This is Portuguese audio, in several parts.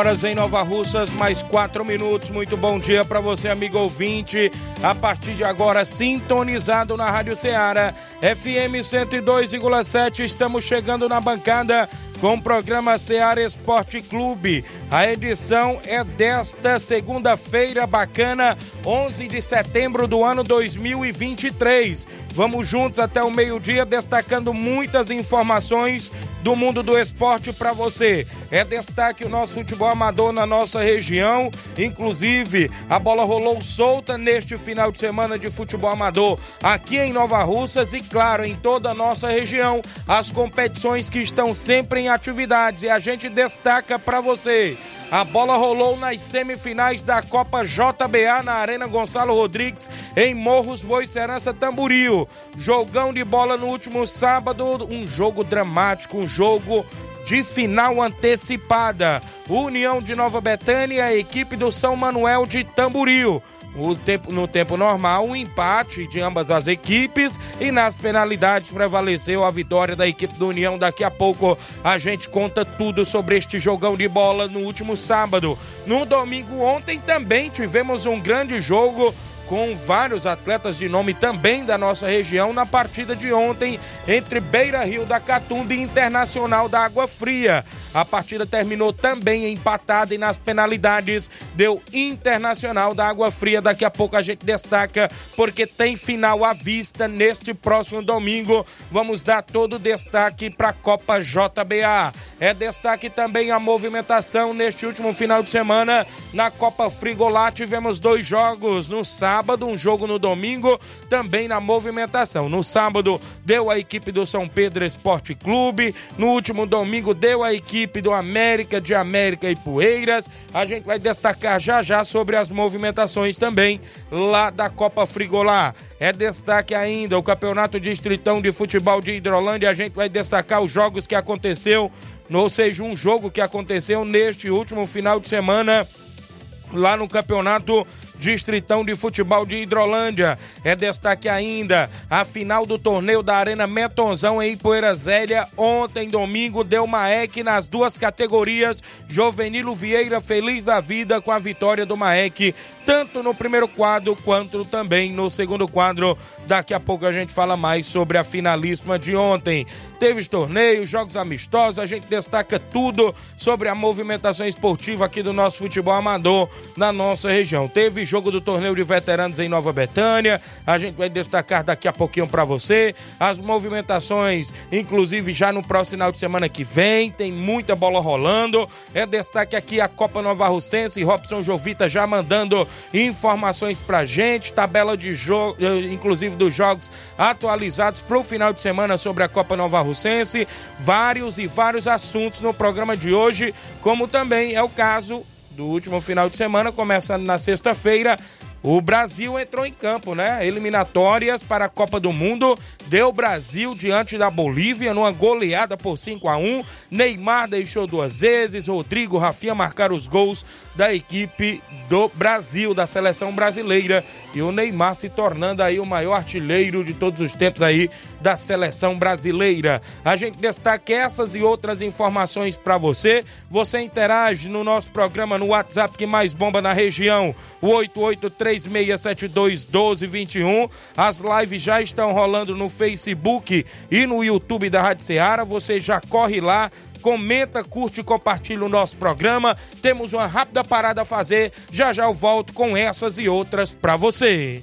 Horas em Nova Russas, mais 4 minutos. Muito bom dia para você, amigo ouvinte. A partir de agora, sintonizado na Rádio Ceará, FM 102,7. Estamos chegando na bancada com o programa Ceará Esporte Clube. A edição é desta segunda-feira bacana, 11 de setembro do ano 2023. Vamos juntos até o meio-dia destacando muitas informações do mundo do esporte para você. É destaque o nosso futebol amador na nossa região, inclusive a bola rolou solta neste final de semana de futebol amador aqui em Nova Russas e claro, em toda a nossa região, as competições que estão sempre em atividades e a gente destaca para você. A bola rolou nas semifinais da Copa JBA na Arena Gonçalo Rodrigues, em Morros Boicerança Tamburil. Jogão de bola no último sábado, um jogo dramático, um jogo de final antecipada. União de Nova Betânia a equipe do São Manuel de Tamburil tempo, no tempo normal, um empate de ambas as equipes e nas penalidades prevaleceu a vitória da equipe do União. Daqui a pouco a gente conta tudo sobre este jogão de bola no último sábado. No domingo ontem também tivemos um grande jogo com vários atletas de nome também da nossa região na partida de ontem entre Beira Rio da Catunda e Internacional da Água Fria. A partida terminou também empatada e nas penalidades deu Internacional da Água Fria. Daqui a pouco a gente destaca porque tem final à vista neste próximo domingo. Vamos dar todo o destaque para a Copa JBA. É destaque também a movimentação neste último final de semana na Copa Frigolá. Tivemos dois jogos no sábado sábado, um jogo no domingo, também na movimentação. No sábado deu a equipe do São Pedro Esporte Clube, no último domingo deu a equipe do América de América e Poeiras. A gente vai destacar já já sobre as movimentações também lá da Copa Frigolá. É destaque ainda o Campeonato Distritão de Futebol de Hidrolândia. A gente vai destacar os jogos que aconteceu, ou seja, um jogo que aconteceu neste último final de semana lá no Campeonato Distritão de Futebol de Hidrolândia. É destaque ainda a final do torneio da Arena Metonzão em Poeira Zélia. Ontem, domingo, deu Maek nas duas categorias. Jovenilo Vieira feliz da vida com a vitória do Maek, tanto no primeiro quadro quanto também no segundo quadro. Daqui a pouco a gente fala mais sobre a finalíssima de ontem. Teve torneios, jogos amistosos, a gente destaca tudo sobre a movimentação esportiva aqui do nosso futebol amador na nossa região. Teve jogo do torneio de veteranos em Nova Betânia. A gente vai destacar daqui a pouquinho para você as movimentações, inclusive já no próximo final de semana que vem. Tem muita bola rolando. É destaque aqui a Copa Nova Russense. Robson Jovita já mandando informações pra gente. Tabela de jogo, eh, inclusive dos jogos atualizados para o final de semana sobre a Copa Nova Russense. Vários e vários assuntos no programa de hoje, como também é o caso do último final de semana, começando na sexta-feira. O Brasil entrou em campo, né? Eliminatórias para a Copa do Mundo. Deu Brasil diante da Bolívia numa goleada por 5 a 1 Neymar deixou duas vezes. Rodrigo Rafinha marcaram os gols da equipe do Brasil, da seleção brasileira. E o Neymar se tornando aí o maior artilheiro de todos os tempos aí da seleção brasileira. A gente destaca essas e outras informações para você. Você interage no nosso programa no WhatsApp que mais bomba na região, o 8836721221. As lives já estão rolando no Facebook e no YouTube da Rádio Ceará. Você já corre lá comenta, curte e compartilha o nosso programa. Temos uma rápida parada a fazer. Já já eu volto com essas e outras para você.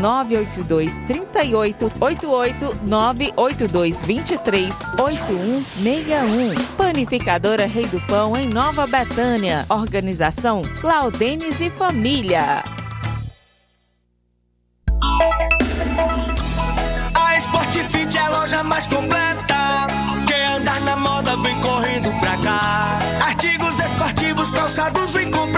982 38 88 982 23 8161. Panificadora Rei do Pão em Nova Betânia. Organização Claudenes e Família. A Sport Fit é a loja mais completa. Quem andar na moda vem correndo pra cá. Artigos esportivos, calçados vem comprar.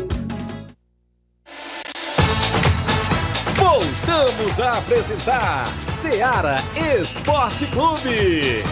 Voltamos a apresentar Seara Esporte Clube.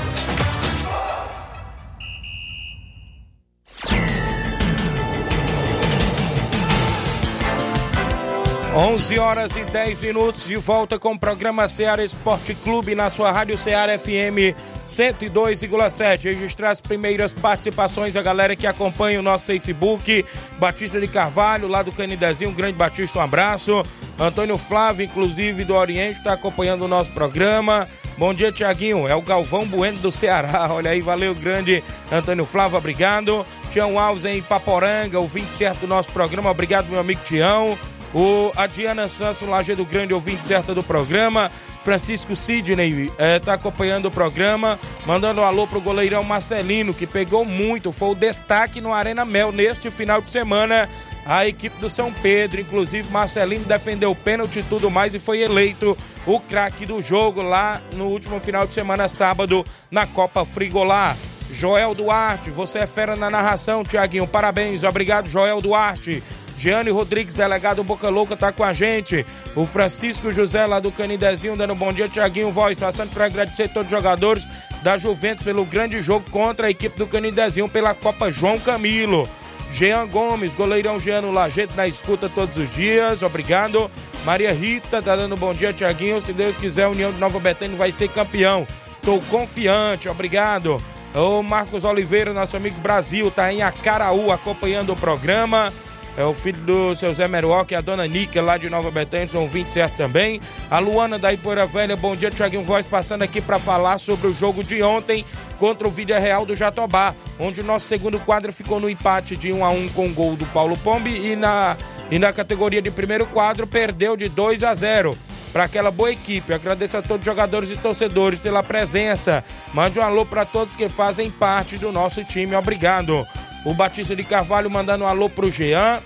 11 horas e 10 minutos de volta com o programa Seara Esporte Clube na sua Rádio Seara FM 102,7. Registrar as primeiras participações, a galera que acompanha o nosso Facebook. Batista de Carvalho, lá do Canidezinho, um grande Batista, um abraço. Antônio Flávio, inclusive do Oriente, está acompanhando o nosso programa. Bom dia, Tiaguinho. É o Galvão Bueno do Ceará. Olha aí, valeu, grande Antônio Flávio, obrigado. Tião Alves em Paporanga, ouvinte certo do nosso programa. Obrigado, meu amigo Tião. O, a Diana Santos, Lajeado Grande, ouvinte certa do programa. Francisco Sidney está acompanhando o programa, mandando um alô pro goleirão Marcelino, que pegou muito, foi o destaque no Arena Mel neste final de semana. A equipe do São Pedro, inclusive Marcelino defendeu o pênalti e tudo mais e foi eleito o craque do jogo lá no último final de semana, sábado, na Copa Frigolá. Joel Duarte, você é fera na narração, Tiaguinho. Parabéns, obrigado, Joel Duarte. Giane Rodrigues, delegado Boca Louca, tá com a gente. O Francisco José, lá do Canidezinho, dando um bom dia. Tiaguinho Voz, passando para agradecer todos os jogadores da Juventus pelo grande jogo contra a equipe do Canidezinho pela Copa João Camilo. Jean Gomes, goleirão Jean no Lajeito na escuta todos os dias, obrigado. Maria Rita tá dando um bom dia, Tiaguinho. Se Deus quiser, a União de Nova Betânia vai ser campeão. Tô confiante, obrigado. O Marcos Oliveira, nosso amigo Brasil, tá em Acaraú acompanhando o programa. É o filho do seu Zé Meruoc a dona Nica lá de Nova Betânia, são 20 certo também. A Luana da Ipoeira Velha, bom dia, Tiaguinho Voz, passando aqui para falar sobre o jogo de ontem contra o Vídea Real do Jatobá, onde o nosso segundo quadro ficou no empate de 1 a 1 com o gol do Paulo Pombi e na, e na categoria de primeiro quadro perdeu de 2 a 0 para aquela boa equipe. Agradeço a todos os jogadores e torcedores pela presença. Mande um alô para todos que fazem parte do nosso time. Obrigado. O Batista de Carvalho mandando um alô pro Jean.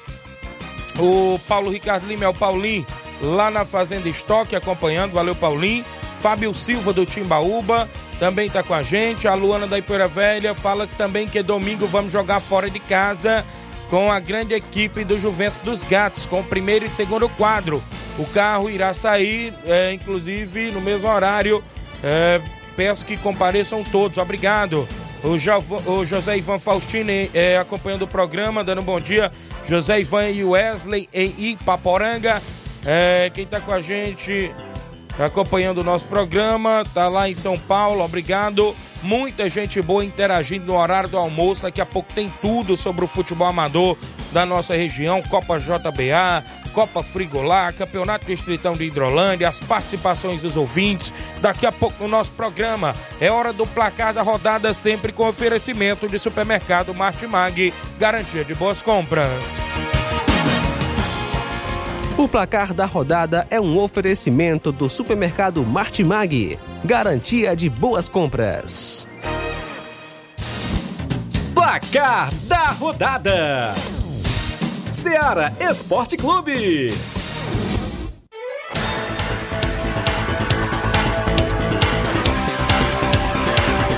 O Paulo Ricardo Lima é o Paulinho lá na Fazenda Estoque acompanhando. Valeu, Paulinho. Fábio Silva do Timbaúba também tá com a gente. A Luana da Ipoeira Velha fala também que domingo vamos jogar fora de casa com a grande equipe do Juventus dos Gatos, com o primeiro e segundo quadro. O carro irá sair, é, inclusive, no mesmo horário. É, peço que compareçam todos. Obrigado. O, o José Ivan Faustino é, acompanhando o programa, dando um bom dia. José Ivan e Wesley em Ipaporanga. É, quem está com a gente acompanhando o nosso programa, tá lá em São Paulo, obrigado. Muita gente boa interagindo no horário do almoço. Daqui a pouco tem tudo sobre o futebol amador da nossa região: Copa JBA, Copa Frigolá, Campeonato Distritão de Hidrolândia, as participações dos ouvintes. Daqui a pouco no nosso programa é hora do placar da rodada, sempre com oferecimento de supermercado Martimag, garantia de boas compras. O placar da rodada é um oferecimento do supermercado Martimag, garantia de boas compras. Placar da rodada: Seara Esporte Clube.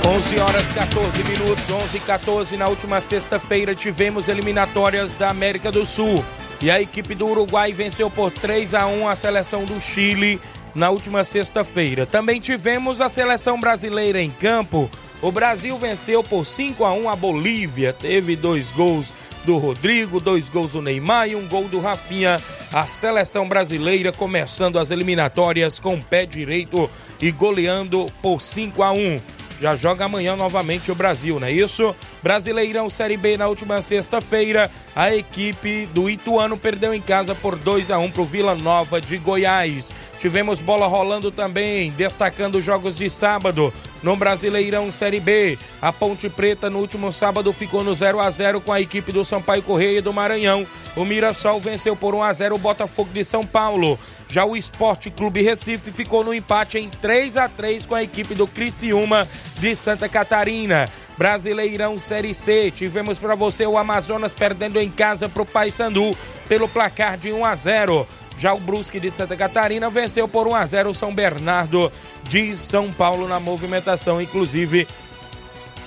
11 horas 14 minutos, 11 e 14. Na última sexta-feira tivemos eliminatórias da América do Sul. E a equipe do Uruguai venceu por 3 a 1 a seleção do Chile na última sexta-feira. Também tivemos a seleção brasileira em campo. O Brasil venceu por 5 a 1 a Bolívia. Teve dois gols do Rodrigo, dois gols do Neymar e um gol do Rafinha. A seleção brasileira começando as eliminatórias com o pé direito e goleando por 5 a 1 já joga amanhã novamente o Brasil, não é isso? Brasileirão Série B na última sexta-feira, a equipe do Ituano perdeu em casa por 2 a 1 para o Vila Nova de Goiás. Tivemos bola rolando também, destacando os jogos de sábado no Brasileirão Série B. A Ponte Preta no último sábado ficou no 0 a 0 com a equipe do Sampaio Correia do Maranhão. O Mirassol venceu por 1 a 0 o Botafogo de São Paulo. Já o Esporte Clube Recife ficou no empate em 3 a 3 com a equipe do Criciúma de Santa Catarina. Brasileirão Série C. Tivemos para você o Amazonas perdendo em casa para o Paysandu pelo placar de 1 a 0. Já o Brusque de Santa Catarina venceu por 1 a 0 o São Bernardo de São Paulo na movimentação, inclusive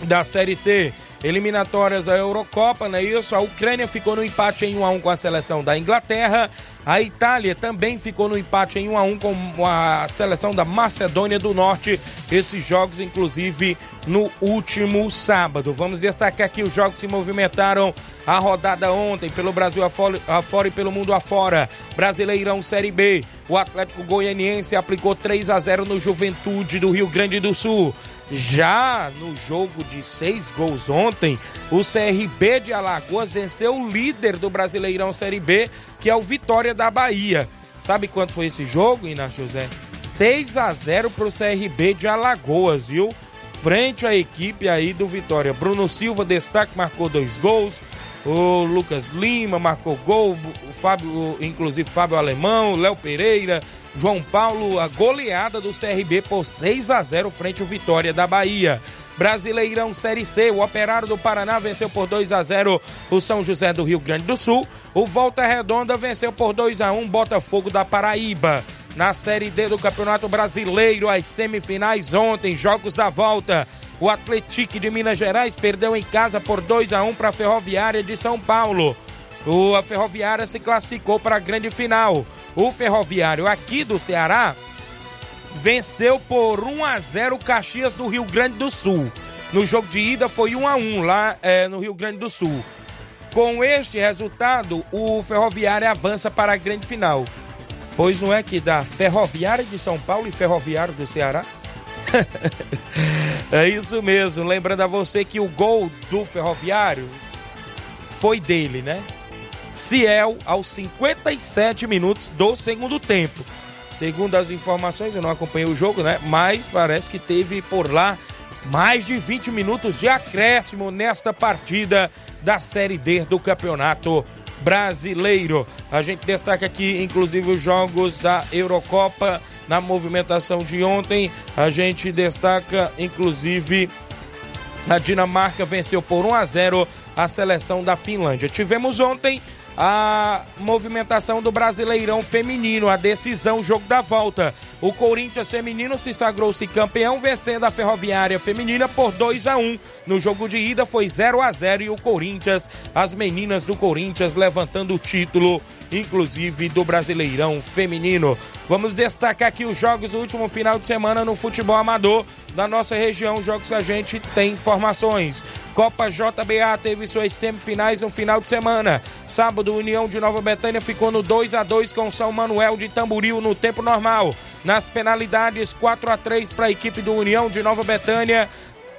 da Série C. Eliminatórias da Eurocopa, não é isso? A Ucrânia ficou no empate em 1 a 1 com a seleção da Inglaterra. A Itália também ficou no empate em 1 a 1 com a seleção da Macedônia do Norte. Esses jogos, inclusive, no último sábado. Vamos destacar aqui os jogos que movimentaram a rodada ontem pelo Brasil afora, afora e pelo mundo afora. Brasileirão Série B. O Atlético Goianiense aplicou 3 a 0 no Juventude do Rio Grande do Sul. Já no jogo de seis gols ontem, o CRB de Alagoas venceu o líder do Brasileirão Série B, que é o Vitória da Bahia. Sabe quanto foi esse jogo, Inácio José? 6 a 0 para o CRB de Alagoas, viu? Frente à equipe aí do Vitória. Bruno Silva, destaque, marcou dois gols. O Lucas Lima marcou gol. O Fábio, inclusive Fábio Alemão, Léo Pereira, João Paulo, a goleada do CRB por 6 a 0 frente ao Vitória da Bahia. Brasileirão Série C, o Operário do Paraná venceu por 2 a 0 o São José do Rio Grande do Sul. O Volta Redonda venceu por 2 a 1 Botafogo da Paraíba. Na Série D do Campeonato Brasileiro, as semifinais ontem, jogos da volta. O Atlético de Minas Gerais perdeu em casa por 2 a 1 para a Ferroviária de São Paulo. O, a Ferroviária se classificou para a grande final. O Ferroviário aqui do Ceará venceu por 1 a 0 o Caxias do Rio Grande do Sul. No jogo de ida foi 1 a 1 lá é, no Rio Grande do Sul. Com este resultado, o Ferroviário avança para a grande final. Pois não é que da Ferroviária de São Paulo e Ferroviário do Ceará? é isso mesmo. Lembrando a você que o gol do Ferroviário foi dele, né? Ciel aos 57 minutos do segundo tempo. Segundo as informações, eu não acompanhei o jogo, né? Mas parece que teve por lá mais de 20 minutos de acréscimo nesta partida da Série D do Campeonato Brasileiro. A gente destaca aqui, inclusive, os jogos da Eurocopa na movimentação de ontem. A gente destaca, inclusive, a Dinamarca venceu por 1 a 0 a seleção da Finlândia. Tivemos ontem a movimentação do Brasileirão Feminino, a decisão, o jogo da volta. O Corinthians Feminino se sagrou-se campeão, vencendo a Ferroviária Feminina por 2 a 1 No jogo de ida foi 0 a 0 e o Corinthians, as meninas do Corinthians levantando o título, inclusive do Brasileirão Feminino. Vamos destacar aqui os jogos do último final de semana no futebol amador da nossa região, jogos que a gente tem informações. Copa JBA teve suas semifinais no final de semana. Sábado, União de Nova Betânia ficou no 2 a 2 com São Manuel de Tamboril no tempo normal. Nas penalidades, 4 a 3 para a equipe do União de Nova Betânia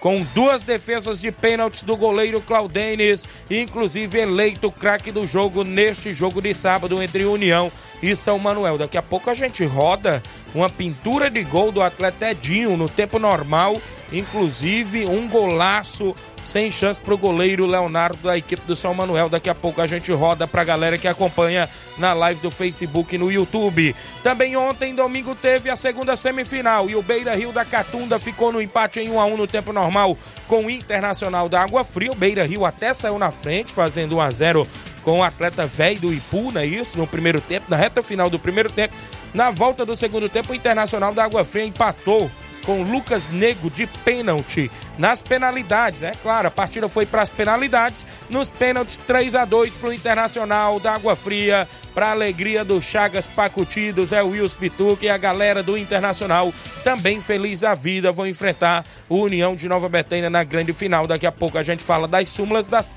com duas defesas de pênaltis do goleiro Claudenes, inclusive eleito craque do jogo neste jogo de sábado entre União e São Manuel. Daqui a pouco a gente roda uma pintura de gol do atleta Edinho no tempo normal, inclusive um golaço sem chance para o goleiro Leonardo da equipe do São Manuel. Daqui a pouco a gente roda para a galera que acompanha na live do Facebook e no YouTube. Também ontem, domingo, teve a segunda semifinal e o Beira Rio da Catunda ficou no empate em 1 a 1 no tempo normal com o Internacional da Água Fria. O Beira Rio até saiu na frente, fazendo 1 a 0 com o atleta velho do Ipu, não é isso? No primeiro tempo, na reta final do primeiro tempo. Na volta do segundo tempo, o Internacional da Água Fria empatou com Lucas Nego de pênalti nas penalidades. É claro, a partida foi para as penalidades. Nos pênaltis, 3 a 2 para o Internacional da Água Fria. Para alegria do Chagas Pacuti, do Zé Wills Pituca e a galera do Internacional, também feliz da vida, vão enfrentar o União de Nova Betânia na grande final. Daqui a pouco a gente fala das súmulas das,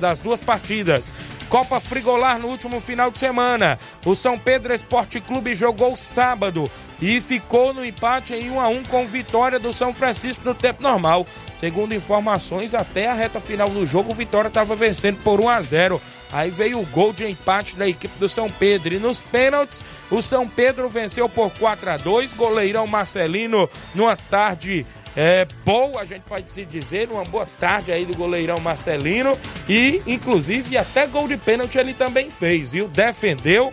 das duas partidas. Copa Frigolar no último final de semana. O São Pedro Esporte Clube jogou sábado e ficou no empate em 1 a 1 com vitória do São Francisco no tempo normal. Segundo informações, até a reta final do jogo, o Vitória estava vencendo por 1 a 0. Aí veio o gol de empate da equipe do São Pedro. E nos pênaltis, o São Pedro venceu por 4 a 2 Goleirão Marcelino, numa tarde é, boa, a gente pode se dizer, uma boa tarde aí do goleirão Marcelino. E, inclusive, até gol de pênalti ele também fez, viu? Defendeu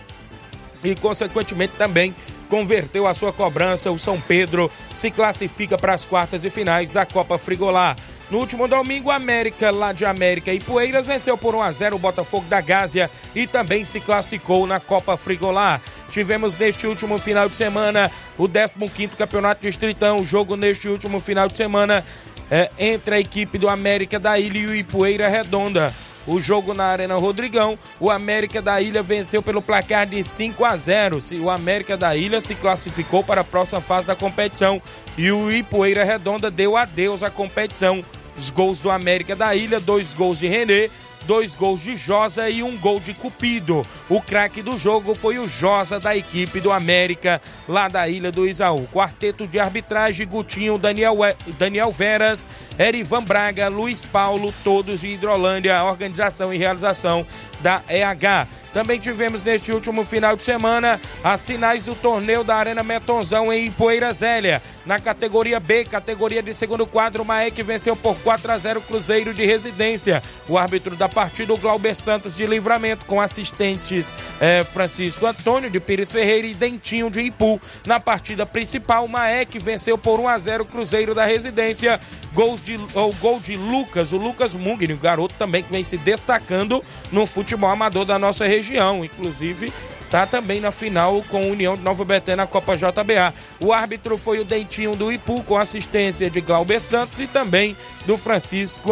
e, consequentemente, também converteu a sua cobrança. O São Pedro se classifica para as quartas e finais da Copa Frigolar. No último domingo, América, lá de América e Poeiras, venceu por 1 a 0 o Botafogo da Gásia e também se classificou na Copa Frigolar. Tivemos neste último final de semana o 15º Campeonato Distritão, jogo neste último final de semana é, entre a equipe do América da Ilha e o Ipueira Redonda. O jogo na Arena Rodrigão, o América da Ilha venceu pelo placar de 5 a 0. O América da Ilha se classificou para a próxima fase da competição e o Ipueira Redonda deu adeus à competição. Os gols do América da Ilha, dois gols de René, dois gols de Josa e um gol de Cupido. O craque do jogo foi o Josa da equipe do América, lá da Ilha do Isaú. Quarteto de arbitragem, Gutinho, Daniel, Daniel Veras, Erivan Braga, Luiz Paulo, todos de Hidrolândia, organização e realização da EH. Também tivemos neste último final de semana as finais do torneio da Arena Metonzão em Ipoeira Zélia. Na categoria B, categoria de segundo quadro, o Maek venceu por 4 a 0 Cruzeiro de Residência. O árbitro da partida, o Glauber Santos de Livramento, com assistentes eh, Francisco Antônio de Pires Ferreira e Dentinho de Ipu. Na partida principal, o Maek venceu por 1 a 0 Cruzeiro da Residência. Gols de, o gol de Lucas, o Lucas Mugni, o garoto também que vem se destacando no futebol amador da nossa região. Inclusive, tá também na final com a União de Nova Betânia na Copa JBA. O árbitro foi o Dentinho do Ipu, com assistência de Glauber Santos e também do Francisco,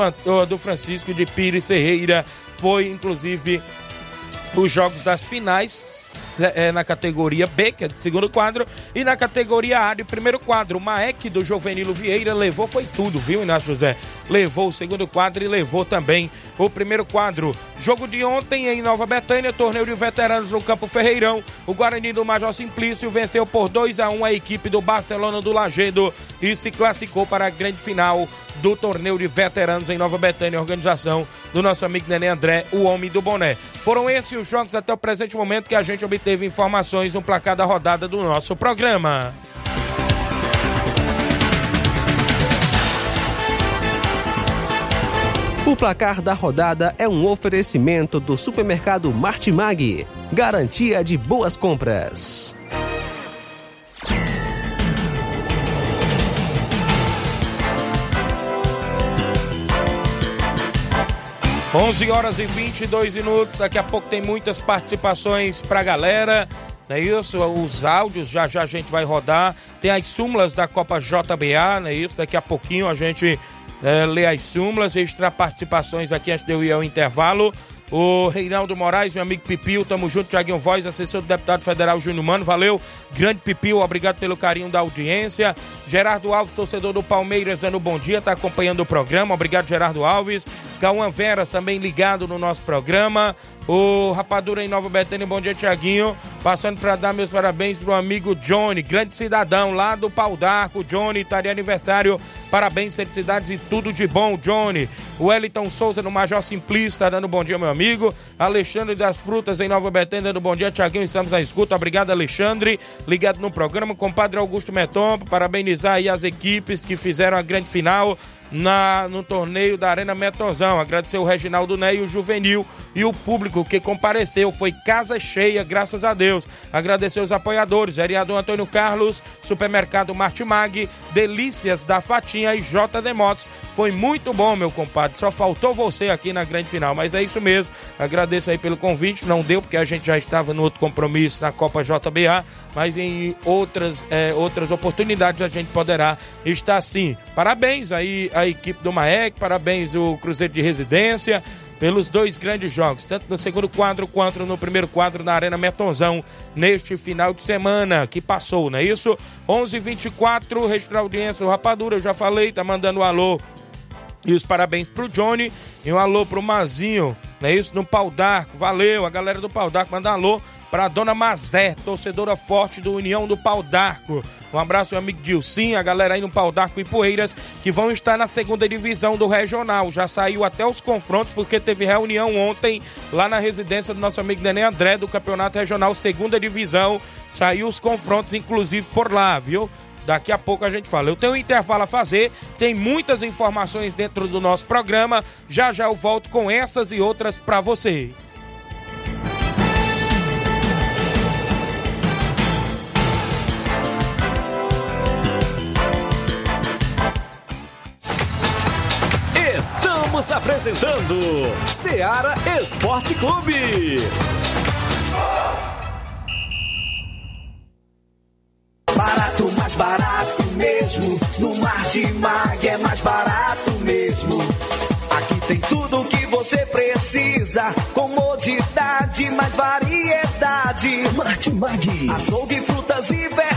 do Francisco de Pires Ferreira. Foi, inclusive, os jogos das finais é, na categoria B, que é de segundo quadro, e na categoria A de primeiro quadro. O Maek do Jovenilo Vieira levou, foi tudo, viu, Inácio José? Levou o segundo quadro e levou também o primeiro quadro. Jogo de ontem em Nova Betânia, torneio de veteranos no Campo Ferreirão. O Guarani do Major Simplício venceu por 2 a 1 a equipe do Barcelona do Lagedo e se classificou para a grande final do torneio de veteranos em Nova Betânia, organização do nosso amigo Nenê André, o homem do boné. Foram esses os jogos até o presente momento que a gente obteve informações no placar da rodada do nosso programa. O placar da rodada é um oferecimento do supermercado Martimag, garantia de boas compras. 11 horas e 22 minutos. Daqui a pouco tem muitas participações pra galera. Não é isso? Os áudios já já a gente vai rodar. Tem as súmulas da Copa JBA, não é isso? Daqui a pouquinho a gente é, lê as súmulas, registrar participações aqui antes de eu ir ao intervalo. O Reinaldo Moraes, meu amigo Pipil, tamo junto, Tiaguinho Voz, assessor do deputado federal Júnior Mano, valeu, grande Pipil, obrigado pelo carinho da audiência. Gerardo Alves, torcedor do Palmeiras, dando bom dia, tá acompanhando o programa, obrigado Gerardo Alves. Cauã Veras também ligado no nosso programa. O Rapadura em Nova Betânia, bom dia, Tiaguinho. Passando para dar meus parabéns pro amigo Johnny, grande cidadão lá do Pau d'Arco. Johnny, tá de aniversário. Parabéns, felicidades e tudo de bom, Johnny. O Wellington Souza no Major Simplista, dando bom dia, meu amigo. Alexandre das Frutas em Nova Betânia, dando bom dia, Tiaguinho. Estamos na escuta. Obrigado, Alexandre. Ligado no programa. Compadre Augusto Meton, parabenizar aí as equipes que fizeram a grande final na, no torneio da Arena Metonzão. Agradecer o Reginaldo Ney, o Juvenil e o público que compareceu. Foi casa cheia, graças a Deus. Agradecer os apoiadores, vereador Antônio Carlos, Supermercado Martimag, Delícias da Fatinha e JD Motos. Foi muito bom, meu compadre. Só faltou você aqui na grande final, mas é isso mesmo. Agradeço aí pelo convite. Não deu porque a gente já estava no outro compromisso na Copa JBA, mas em outras, é, outras oportunidades a gente poderá estar sim. Parabéns aí a equipe do Maek, parabéns o Cruzeiro de Residência pelos dois grandes jogos, tanto no segundo quadro quanto no primeiro quadro na Arena Metonzão, neste final de semana que passou, não é isso? 11:24 h 24 registrar audiência do Rapadura, eu já falei, tá mandando um alô e os parabéns pro Johnny e um alô pro Mazinho, não é isso? No Pau d'Arco, valeu, a galera do Pau d'Arco manda um alô pra Dona Mazé, torcedora forte do União do Pau d'Arco. Um abraço, meu amigo Dilcim, a galera aí no Pau d'Arco e Poeiras, que vão estar na segunda divisão do Regional. Já saiu até os confrontos, porque teve reunião ontem lá na residência do nosso amigo Nenê André, do Campeonato Regional, segunda divisão. Saiu os confrontos, inclusive, por lá, viu? Daqui a pouco a gente fala. Eu tenho um intervalo a fazer, tem muitas informações dentro do nosso programa. Já já eu volto com essas e outras para você. Precisa. Comodidade, mais variedade. Martimag. Açougue, frutas e verduras.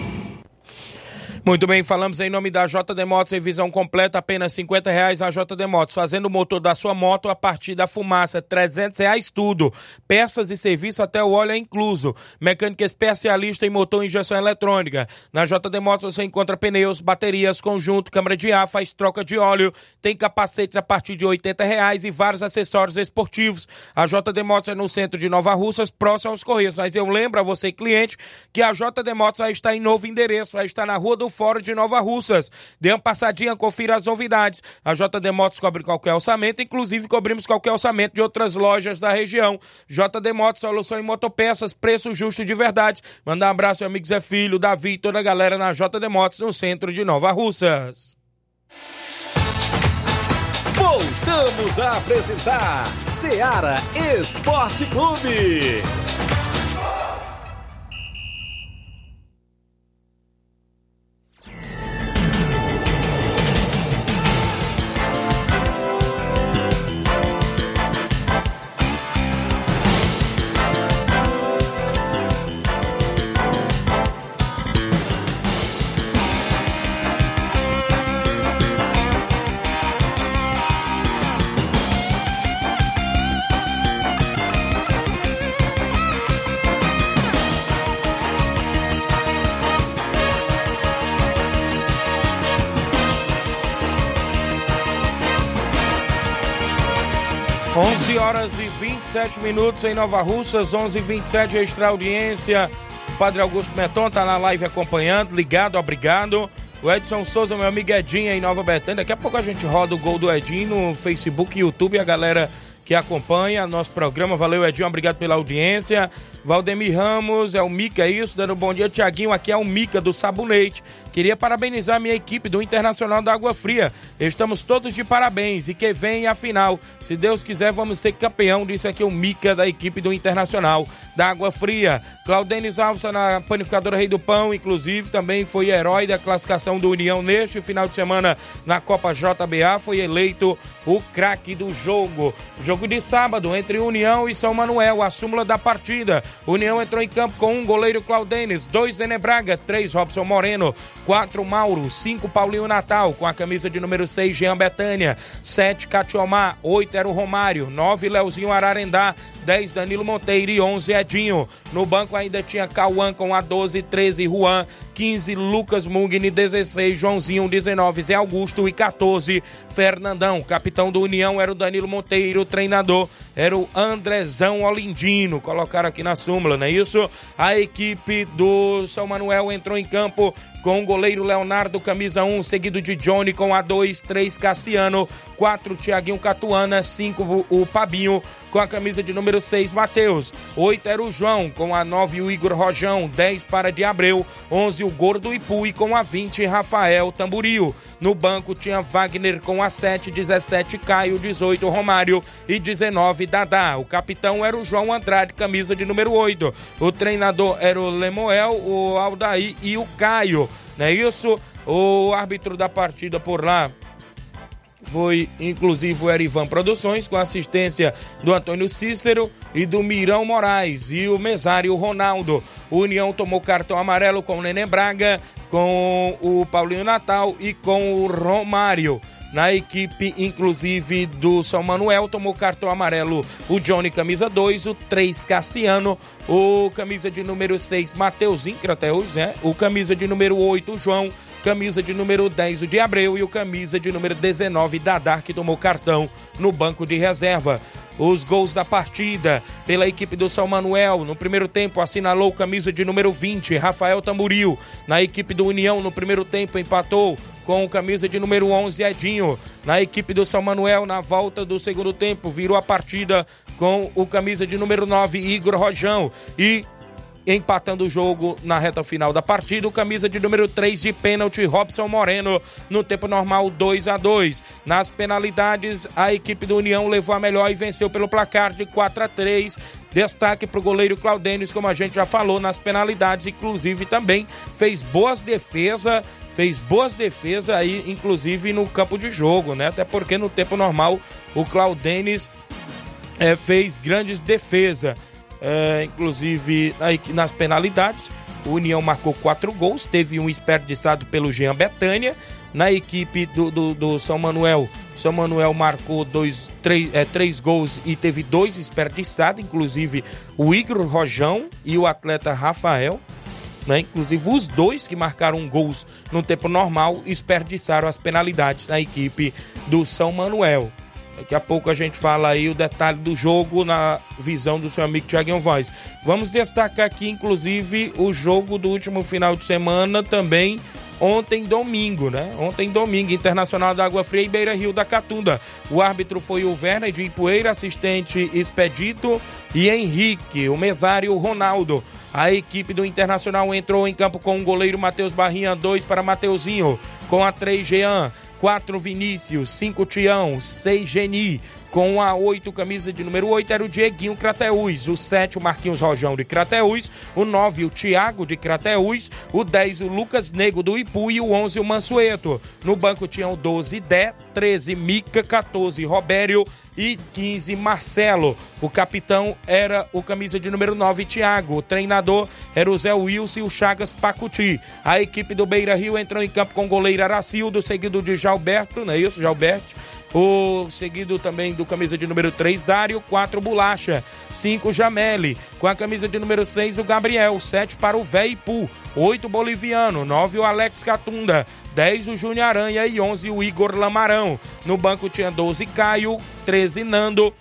Muito bem, falamos em nome da JD Motos, revisão completa, apenas 50 reais a JD Motos, fazendo o motor da sua moto a partir da fumaça, 300 reais tudo, peças e serviço até o óleo é incluso, mecânica especialista em motor e injeção eletrônica, na JD Motos você encontra pneus, baterias, conjunto, câmara de ar, faz troca de óleo, tem capacetes a partir de 80 reais e vários acessórios esportivos, a JD Motos é no centro de Nova Russas, próximo aos Correios, mas eu lembro a você cliente que a JD Motos vai estar em novo endereço, vai estar na rua do Fórum de Nova Russas. Dê uma passadinha, confira as novidades. A JD Motos cobre qualquer orçamento, inclusive cobrimos qualquer orçamento de outras lojas da região. JD Motos, solução em motopeças, preço justo de verdade. Mandar um abraço amigo Zé Filho, Davi e toda a galera na JD Motos, no centro de Nova Russas. Voltamos a apresentar Seara Esporte Clube. 27 minutos em Nova Russas, 11 e 27 extra audiência. O Padre Augusto Meton tá na live acompanhando, ligado, obrigado. O Edson Souza, meu amigo Edinho em Nova Betânia. Daqui a pouco a gente roda o gol do Edinho no Facebook e YouTube. A galera que acompanha nosso programa. Valeu, Edinho, obrigado pela audiência. Valdemir Ramos, é o Mica, é isso? Dando bom dia, Tiaguinho. Aqui é o Mica do Sabonete. Queria parabenizar a minha equipe do Internacional da Água Fria. Estamos todos de parabéns e que vem a final. Se Deus quiser, vamos ser campeão. Disse aqui o Mica da equipe do Internacional da Água Fria. Claudenis Alves tá na panificadora Rei do Pão, inclusive, também foi herói da classificação do União neste final de semana na Copa JBA. Foi eleito o craque do jogo. Jogo de sábado entre União e São Manuel, a súmula da partida. União entrou em campo com um goleiro Claudenes, dois Enebraga, três Robson Moreno, quatro Mauro, cinco Paulinho Natal, com a camisa de número seis Jean Betânia, sete Catiomar, oito era o Romário, nove Leozinho Ararendá, 10 Danilo Monteiro e 11 Edinho. No banco ainda tinha Cauã com a 12, 13 Juan, 15 Lucas Mugni, 16 Joãozinho, 19 Zé Augusto e 14 Fernandão. Capitão do União era o Danilo Monteiro, treinador era o Andrezão Olindino. Colocaram aqui na súmula, não é isso? A equipe do São Manuel entrou em campo com o goleiro Leonardo, camisa 1, seguido de Johnny com a 2, 3 Cassiano, 4 Tiaguinho Catuana, 5 o Pabinho com a camisa de número 6 Matheus, 8 era o João com a 9 o Igor Rojão, 10 para de Abreu, 11 o Gordo Ipu e com a 20 Rafael Tamburil. No banco tinha Wagner com a 7, 17 Caio, 18 Romário e 19 Dadá. O capitão era o João Andrade, camisa de número 8. O treinador era o Lemoel, o Aldaí e o Caio. Não é isso? O árbitro da partida por lá foi inclusive o Erivan Produções, com assistência do Antônio Cícero e do Mirão Moraes e o mesário Ronaldo. O União tomou cartão amarelo com o Nenê Braga, com o Paulinho Natal e com o Romário. Na equipe, inclusive, do São Manuel, tomou cartão amarelo o Johnny, camisa 2, o 3, Cassiano, o camisa de número 6, Mateuzinho, Crateus, né? O camisa de número 8, o João, camisa de número 10, o de Abreu, e o camisa de número 19, Dadar, que tomou cartão no banco de reserva. Os gols da partida pela equipe do São Manuel. No primeiro tempo, assinalou camisa de número 20, Rafael Tamburil. Na equipe do União, no primeiro tempo, empatou com camisa de número 11, Edinho. Na equipe do São Manuel, na volta do segundo tempo, virou a partida com o camisa de número 9, Igor Rojão. E empatando o jogo na reta final da partida, o camisa de número 3 de pênalti, Robson Moreno, no tempo normal 2 a 2 Nas penalidades, a equipe do União levou a melhor e venceu pelo placar de 4 a 3 Destaque para o goleiro Claudênis, como a gente já falou nas penalidades, inclusive também fez boas defesas, fez boas defesas aí, inclusive no campo de jogo, né? Até porque no tempo normal o Claudênis é, fez grandes defesas é, inclusive nas penalidades. O União marcou quatro gols, teve um desperdiçado pelo Jean Betânia. Na equipe do, do, do São Manuel, São Manuel marcou dois, três, é, três gols e teve dois desperdiçados, inclusive o Igor Rojão e o atleta Rafael. Né? Inclusive os dois que marcaram gols no tempo normal desperdiçaram as penalidades na equipe do São Manuel. Daqui a pouco a gente fala aí o detalhe do jogo na visão do seu amigo Thiaguinho Voz. Vamos destacar aqui, inclusive, o jogo do último final de semana também. Ontem, domingo, né? Ontem, domingo, Internacional da Água Fria e Beira Rio da Catunda. O árbitro foi o Werner de Ipueira, assistente Expedito e Henrique, o mesário Ronaldo. A equipe do Internacional entrou em campo com o goleiro Matheus Barrinha, 2 para Mateuzinho, com a 3 Jean, 4 Vinícius, 5 Tião, 6 Geni, com a 8, camisa de número 8, era o Dieguinho Crateús. O 7, o Marquinhos Rojão de Crateús. O 9, o Thiago de Crateús. O 10, o Lucas Nego do Ipu. E o 11, o Mansueto. No banco tinham 12, Dé, 13, Mica, 14, Robério e 15, Marcelo. O capitão era o camisa de número 9, Thiago. O treinador era o Zé Wilson e o Chagas Pacuti. A equipe do Beira Rio entrou em campo com o goleiro Aracildo, seguido de Jalberto, não é isso, Jalberto? O seguido também do camisa de número 3, Dário, 4, Bolacha, 5, Jamele, com a camisa de número 6, o Gabriel, 7 para o Veipu, 8, Boliviano, 9, o Alex Catunda, 10, o Júnior Aranha e 11, o Igor Lamarão. No banco tinha 12, Caio, 13, Nando,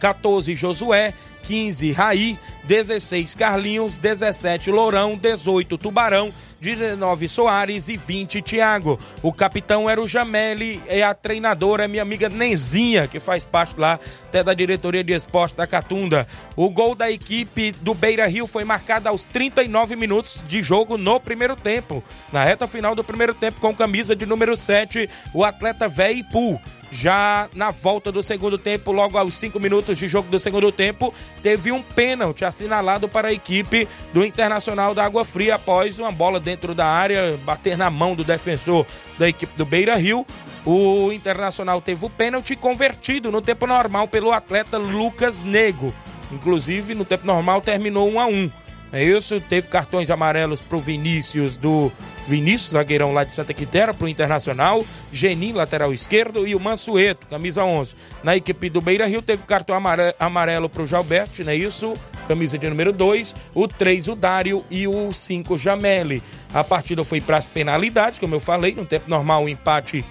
14 Josué, 15 Raí, 16 Carlinhos, 17 Lourão, 18 Tubarão, 19 Soares e 20 Thiago. O capitão era o Jameli e a treinadora é minha amiga Nenzinha, que faz parte lá até da diretoria de esporte da Catunda. O gol da equipe do Beira Rio foi marcado aos 39 minutos de jogo no primeiro tempo. Na reta final do primeiro tempo, com camisa de número 7, o atleta Veipu. Já na volta do segundo tempo, logo aos 5 minutos de jogo do segundo tempo, teve um pênalti assinalado para a equipe do Internacional da Água Fria após uma bola dentro da área bater na mão do defensor da equipe do Beira Rio. O Internacional teve o pênalti convertido no tempo normal pelo atleta Lucas Nego. Inclusive, no tempo normal terminou 1 a 1. É isso, teve cartões amarelos pro Vinícius do Vinícius, zagueirão lá de Santa Quitéria, pro Internacional, Genin, lateral esquerdo, e o Mansueto, camisa 11. Na equipe do Beira Rio teve cartão amare- amarelo pro Jalberto, não é isso? Camisa de número 2, o 3 o Dário e o 5 Jameli. A partida foi para as penalidades, como eu falei, no tempo normal o empate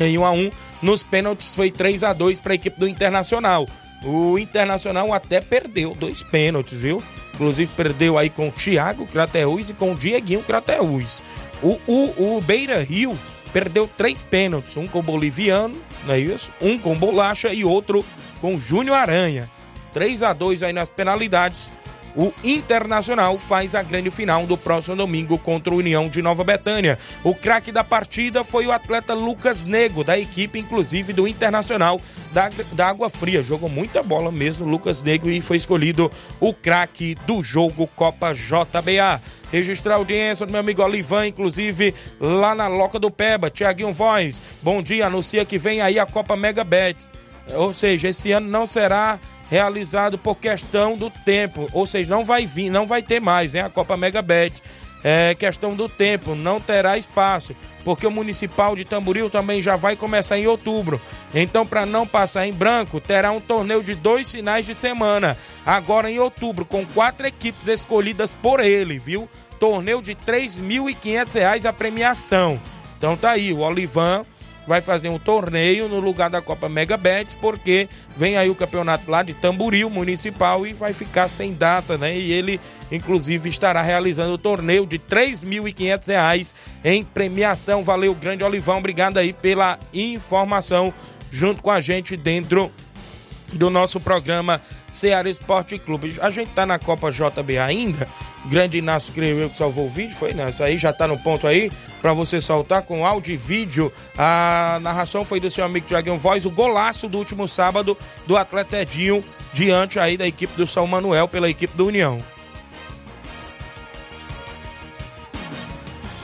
em 1 a 1 Nos pênaltis foi 3 a 2 para a equipe do Internacional. O Internacional até perdeu dois pênaltis, viu? Inclusive perdeu aí com o Thiago Crateus e com o Dieguinho Crateus. O, o, o Beira Rio perdeu três pênaltis, um com o Boliviano, não é isso? Um com Bolacha e outro com Júnior Aranha. 3 a 2 aí nas penalidades. O Internacional faz a grande final do próximo domingo contra o União de Nova Betânia. O craque da partida foi o atleta Lucas Nego, da equipe, inclusive, do Internacional da, da Água Fria. Jogou muita bola mesmo, Lucas Nego, e foi escolhido o craque do jogo Copa JBA. Registrar a audiência do meu amigo Olivan, inclusive, lá na Loca do Peba. Tiaguinho Voz, bom dia, anuncia que vem aí a Copa Mega Bet. Ou seja, esse ano não será realizado por questão do tempo, ou seja, não vai vir, não vai ter mais, né? A Copa Mega Bet. É questão do tempo, não terá espaço, porque o Municipal de Tamboril também já vai começar em outubro. Então, para não passar em branco, terá um torneio de dois finais de semana, agora em outubro, com quatro equipes escolhidas por ele, viu? Torneio de R$ 3.500 a premiação. Então tá aí, o Olivan vai fazer um torneio no lugar da Copa Mega Bets, porque vem aí o campeonato lá de Tamboril Municipal e vai ficar sem data, né? E ele, inclusive, estará realizando o torneio de R$ 3.500 em premiação. Valeu, grande Olivão, obrigado aí pela informação junto com a gente dentro do nosso programa Ceará Esporte Clube. A gente tá na Copa JB ainda. Grande Inácio escreveu que salvou o vídeo, foi Inácio? Aí já tá no ponto aí para você soltar com áudio e vídeo. A narração foi do seu amigo Tiaguinho Voz, o golaço do último sábado do atleta Edinho diante aí da equipe do São Manuel pela equipe do União.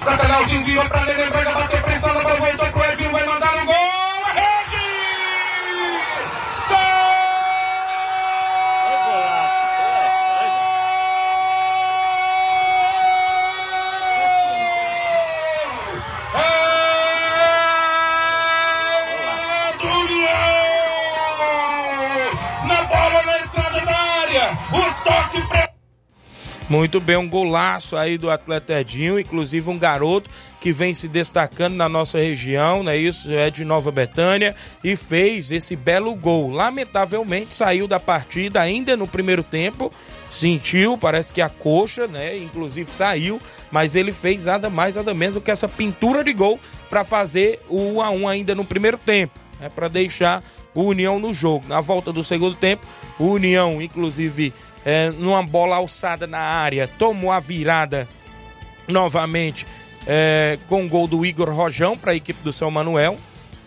Satanalzinho virou pra Nenê Braga, bateu pressão, bola voltou pro Edinho, vai mandar um gol! Muito bem, um golaço aí do atleta Edinho, inclusive um garoto que vem se destacando na nossa região, né? Isso é de Nova Betânia e fez esse belo gol. Lamentavelmente saiu da partida ainda no primeiro tempo, sentiu, parece que a coxa, né? Inclusive saiu, mas ele fez nada mais nada menos do que essa pintura de gol para fazer o 1 a 1 ainda no primeiro tempo. É para deixar o União no jogo. Na volta do segundo tempo, o União, inclusive, é, numa bola alçada na área, tomou a virada novamente é, com o gol do Igor Rojão para a equipe do São Manuel.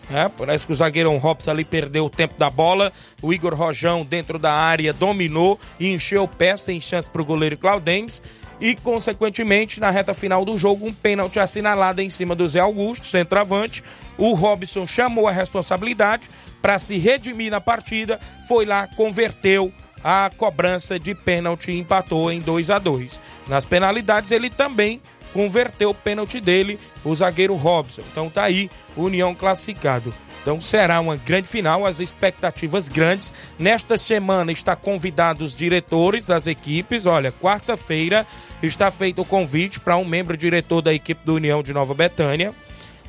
É, parece que o zagueirão Robson ali perdeu o tempo da bola. O Igor Rojão, dentro da área, dominou e encheu o pé sem chance para o goleiro Claudentes. E, consequentemente, na reta final do jogo, um pênalti assinalado em cima do Zé Augusto, centroavante. O Robson chamou a responsabilidade para se redimir na partida, foi lá, converteu a cobrança de pênalti empatou em 2 a 2 Nas penalidades, ele também converteu o pênalti dele, o zagueiro Robson. Então tá aí, União classificado. Então será uma grande final, as expectativas grandes. Nesta semana está convidados os diretores das equipes. Olha, quarta-feira está feito o convite para um membro diretor da equipe do União de Nova Betânia.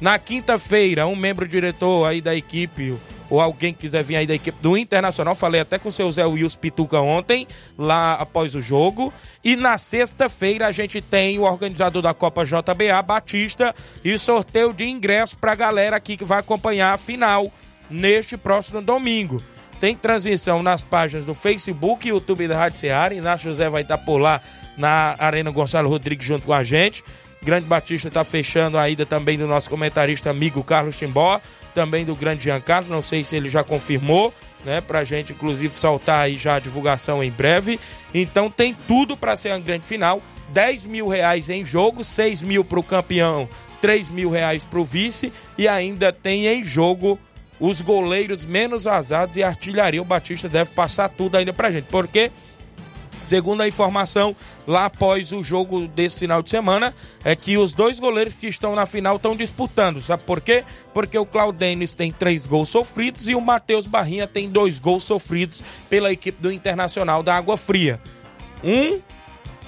Na quinta-feira, um membro diretor aí da equipe, ou alguém que quiser vir aí da equipe do Internacional, falei até com o seu Zé Wilson Pituca ontem, lá após o jogo. E na sexta-feira a gente tem o organizador da Copa JBA, Batista, e sorteio de ingresso pra galera aqui que vai acompanhar a final neste próximo domingo. Tem transmissão nas páginas do Facebook e YouTube da Rádio Ceará. Inácio José vai estar por lá na Arena Gonçalo Rodrigues junto com a gente. Grande Batista está fechando a ida também do nosso comentarista amigo Carlos Timbó, também do grande Jean Carlos, não sei se ele já confirmou, né, pra gente inclusive soltar aí já a divulgação em breve. Então tem tudo para ser uma grande final, 10 mil reais em jogo, 6 mil para o campeão, 3 mil reais para o vice. E ainda tem em jogo os goleiros menos vazados e a artilharia. O Batista deve passar tudo ainda pra gente, porque Segundo a informação, lá após o jogo desse final de semana, é que os dois goleiros que estão na final estão disputando. Sabe por quê? Porque o Claudenis tem três gols sofridos e o Matheus Barrinha tem dois gols sofridos pela equipe do Internacional da Água Fria. Um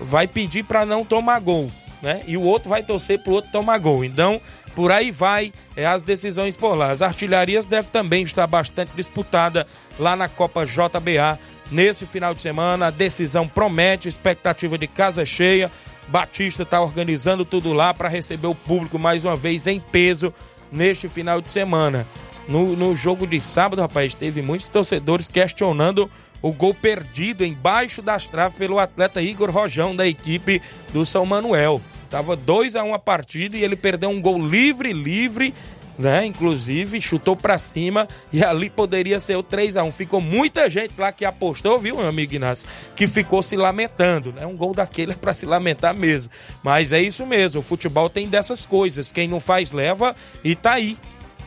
vai pedir para não tomar gol, né? E o outro vai torcer para o outro tomar gol. Então, por aí vai é, as decisões por lá. As artilharias devem também estar bastante disputada lá na Copa JBA nesse final de semana. A decisão promete, expectativa de casa cheia. Batista está organizando tudo lá para receber o público mais uma vez em peso neste final de semana. No, no jogo de sábado, rapaz, teve muitos torcedores questionando o gol perdido embaixo das traves pelo atleta Igor Rojão da equipe do São Manuel. Tava 2 a 1 um a partida e ele perdeu um gol livre, livre né? Inclusive, chutou para cima e ali poderia ser o 3 a 1 Ficou muita gente lá que apostou, viu, meu amigo Inácio? Que ficou se lamentando, né? Um gol daquele é para se lamentar mesmo. Mas é isso mesmo, o futebol tem dessas coisas. Quem não faz, leva e tá aí.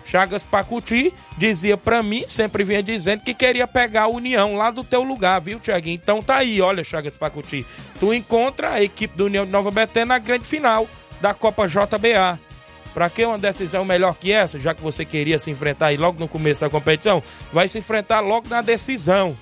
Chagas Pacuti dizia para mim, sempre vinha dizendo que queria pegar a União lá do teu lugar, viu, Tiaguinho? Então tá aí, olha, Chagas Pacuti. Tu encontra a equipe do União de Nova Betânia na grande final da Copa JBA. Para que uma decisão melhor que essa, já que você queria se enfrentar aí logo no começo da competição, vai se enfrentar logo na decisão.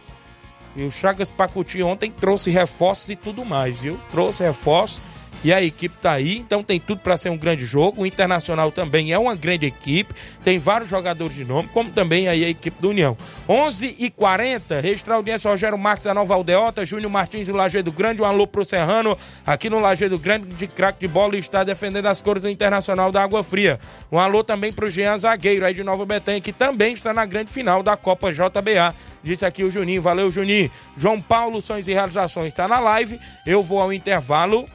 E o Chagas Pacuti ontem trouxe reforços e tudo mais, viu? Trouxe reforços e a equipe tá aí, então tem tudo para ser um grande jogo. O Internacional também é uma grande equipe, tem vários jogadores de nome, como também aí a equipe do União. 11 e 40 registrar audiência Rogério Marques da Nova Aldeota, Júnior Martins do Lajeado Grande, um alô pro Serrano, aqui no Lajeado Grande de craque de bola e está defendendo as cores do Internacional da Água Fria. Um alô também pro Jean Zagueiro aí de Nova Betânia, que também está na grande final da Copa JBA. Disse aqui o Juninho, valeu Juninho. João Paulo Sonhos e Realizações está na live. Eu vou ao intervalo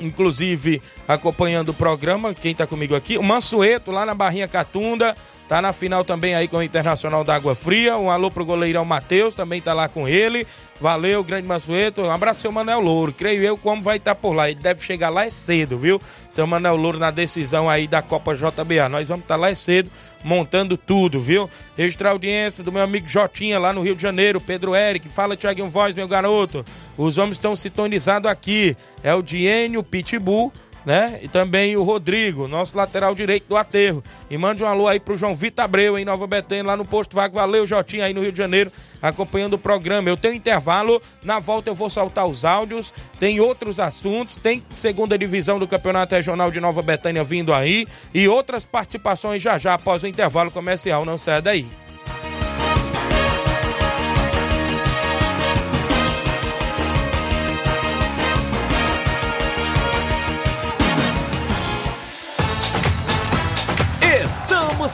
inclusive acompanhando o programa, quem está comigo aqui, o Mansueto lá na Barrinha Catunda, tá na final também aí com o Internacional da Água Fria. Um alô pro goleirão Matheus, também tá lá com ele. Valeu, grande Mansueto. Um abraço, seu Manel Louro. Creio eu como vai estar tá por lá. Ele deve chegar lá é cedo, viu? Seu Manel Louro na decisão aí da Copa JBA. Nós vamos estar tá lá é cedo, montando tudo, viu? Registrar audiência do meu amigo Jotinha lá no Rio de Janeiro, Pedro Eric. Fala, Tiaguinho Voz, meu garoto. Os homens estão sintonizados aqui. É o Diênio Pitbull né? E também o Rodrigo, nosso lateral direito do aterro. E mande um alô aí pro João Vitor Abreu, em Nova Betânia, lá no Posto Vago. Valeu, Jotinha, aí no Rio de Janeiro, acompanhando o programa. Eu tenho intervalo, na volta eu vou soltar os áudios, tem outros assuntos, tem segunda divisão do Campeonato Regional de Nova Betânia vindo aí e outras participações já já após o intervalo comercial. Não sai daí.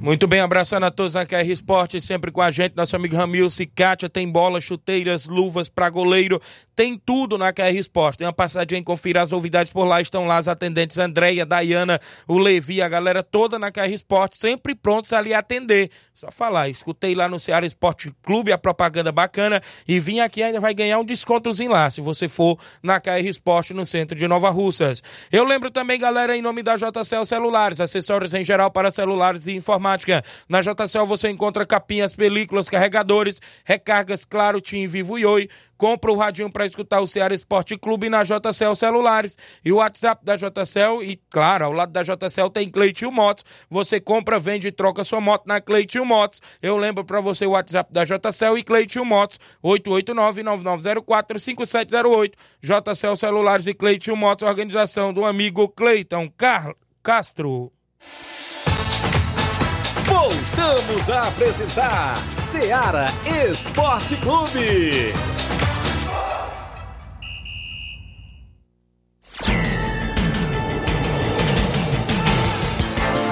Muito bem, abraçando a todos na KR Esporte, sempre com a gente, nosso amigo Ramil Cicatia, tem bola, chuteiras, luvas para goleiro, tem tudo na KR Esporte. Tem uma passadinha, conferir as novidades por lá, estão lá as atendentes Andréia, Dayana, o Levi, a galera toda na KR Esporte, sempre prontos ali a atender. Só falar, escutei lá no Ceará Esporte Clube a propaganda bacana e vim aqui ainda vai ganhar um descontozinho lá, se você for na KR Esporte no centro de Nova Russas. Eu lembro também, galera, em nome da JCL Celulares, acessórios em geral para celulares e informática Na JCL você encontra capinhas, películas, carregadores, recargas, claro, Tim, Vivo e Oi. Compra o radinho para escutar o Ceará Esporte Clube na JCL Celulares e o WhatsApp da JCL. E, claro, ao lado da JCL tem Cleitinho Motos. Você compra, vende e troca sua moto na Cleitinho Motos. Eu lembro para você o WhatsApp da JCL e Cleitinho Motos, 889-9904-5708. JCL Celulares e Cleitinho Motos, organização do amigo Cleiton Car Castro. Voltamos a apresentar Seara Esporte Clube.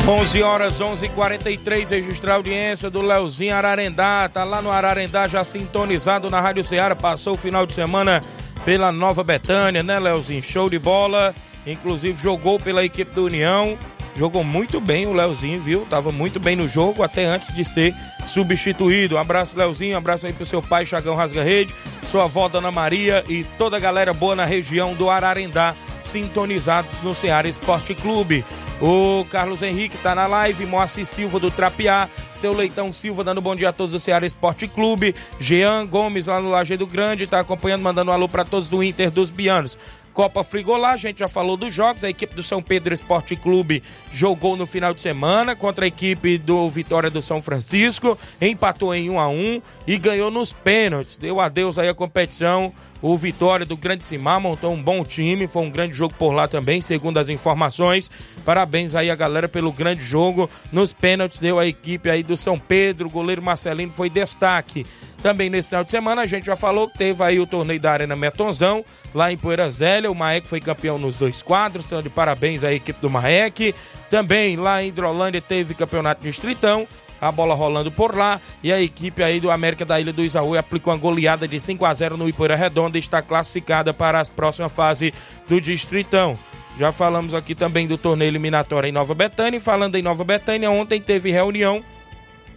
11 horas 11:43 registrar a audiência do Leozinho Ararendá, tá lá no Ararendá já sintonizado na Rádio Ceará, passou o final de semana pela Nova Betânia, né, Leozinho? Show de bola, inclusive jogou pela equipe do União. Jogou muito bem o Leozinho, viu? Tava muito bem no jogo, até antes de ser substituído. Um abraço, Leozinho. Um abraço aí pro seu pai, Chagão Rasga Rede, sua avó, Dona Maria e toda a galera boa na região do Ararendá, sintonizados no Ceará Esporte Clube. O Carlos Henrique tá na live, Moacir Silva do Trapiá, seu Leitão Silva dando bom dia a todos do Ceará Esporte Clube, Jean Gomes lá no Lajeado Grande, tá acompanhando, mandando um alô para todos do Inter dos Bianos. Copa Frigolá, a gente já falou dos jogos. A equipe do São Pedro Esporte Clube jogou no final de semana contra a equipe do Vitória do São Francisco, empatou em 1 a 1 e ganhou nos pênaltis. Deu adeus aí a competição. O Vitória do Grande Simar montou um bom time, foi um grande jogo por lá também, segundo as informações. Parabéns aí a galera pelo grande jogo. Nos pênaltis deu a equipe aí do São Pedro, o goleiro Marcelino foi destaque. Também nesse final de semana a gente já falou que teve aí o torneio da Arena Metonzão, lá em Poeira Zélia. O Maek foi campeão nos dois quadros, então de parabéns à equipe do Maek. Também lá em Hidrolândia teve campeonato distritão a bola rolando por lá e a equipe aí do América da Ilha do Isaú aplicou uma goleada de 5 a 0 no Ipoeira Redonda e está classificada para a próxima fase do Distritão. Já falamos aqui também do torneio eliminatório em Nova Betânia falando em Nova Betânia, ontem teve reunião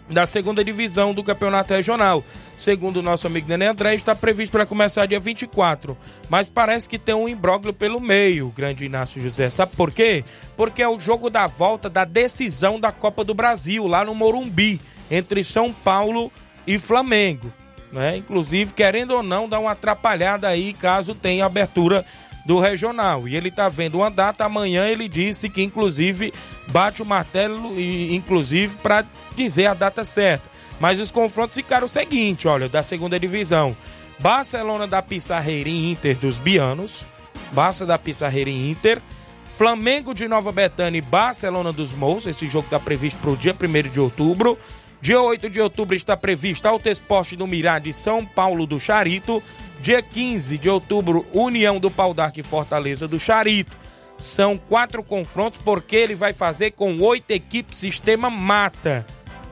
da segunda divisão do campeonato regional. Segundo o nosso amigo Nenê André, está previsto para começar dia 24. Mas parece que tem um imbróglio pelo meio, grande Inácio José. Sabe por quê? Porque é o jogo da volta da decisão da Copa do Brasil, lá no Morumbi, entre São Paulo e Flamengo. Né? Inclusive, querendo ou não, dá uma atrapalhada aí caso tenha abertura do regional. E ele está vendo uma data, amanhã ele disse que inclusive bate o martelo e inclusive para dizer a data certa. Mas os confrontos ficaram o seguinte, olha, da segunda divisão. Barcelona da Pissarreira e Inter dos Bianos. Barça da Pissarreira e Inter. Flamengo de Nova Betânia e Barcelona dos Mous. Esse jogo está previsto para o dia 1 de outubro. Dia 8 de outubro está previsto Alto Esporte do Mirá de São Paulo do Charito. Dia 15 de outubro, União do Pau d'Arco e Fortaleza do Charito. São quatro confrontos porque ele vai fazer com oito equipes sistema mata.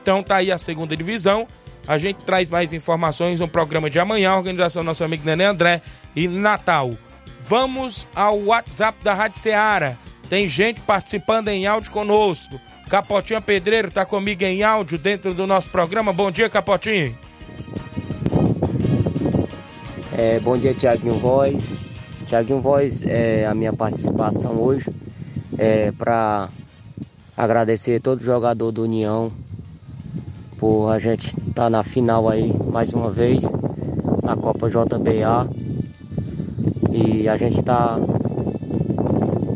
Então tá aí a segunda divisão. A gente traz mais informações no programa de amanhã, organização do nosso amigo Nenê André e Natal. Vamos ao WhatsApp da Rádio Ceará. Tem gente participando em áudio conosco. Capotinha Pedreiro tá comigo em áudio dentro do nosso programa. Bom dia, Capotinho. É, bom dia, Tiaguinho Voz. Tiaguinho Voz, é, a minha participação hoje é para agradecer todo jogador do União por a gente estar tá na final aí mais uma vez na Copa JBA e a gente está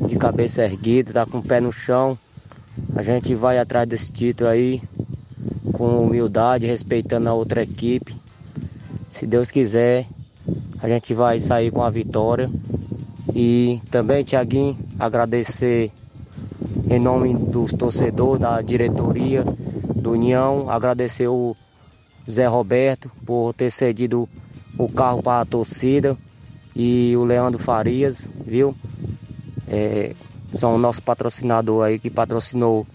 de cabeça erguida, tá com o pé no chão. A gente vai atrás desse título aí com humildade, respeitando a outra equipe. Se Deus quiser, a gente vai sair com a vitória. E também, Tiaguinho, agradecer em nome dos torcedores, da diretoria do União, agradecer o Zé Roberto por ter cedido o carro para a torcida e o Leandro Farias, viu? É, são o nosso patrocinador aí que patrocinou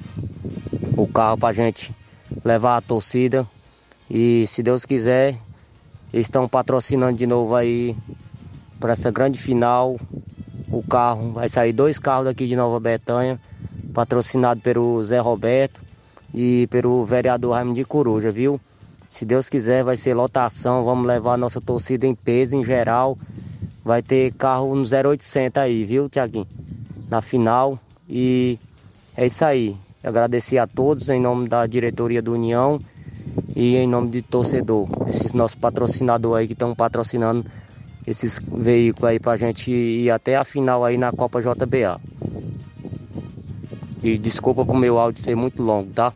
o carro pra gente levar a torcida. E se Deus quiser, estão patrocinando de novo aí para essa grande final. O carro vai sair dois carros daqui de Nova Betânia, patrocinado pelo Zé Roberto e pelo vereador Raimundo de Coruja, viu? Se Deus quiser, vai ser lotação. Vamos levar a nossa torcida em peso, em geral. Vai ter carro no 0800 aí, viu, Tiaguinho? Na final. E é isso aí. Agradecer a todos em nome da diretoria do União e em nome de torcedor, esses nossos patrocinadores aí que estão patrocinando esses veículos aí pra gente ir até a final aí na Copa JBA. E desculpa pro meu áudio ser muito longo, tá?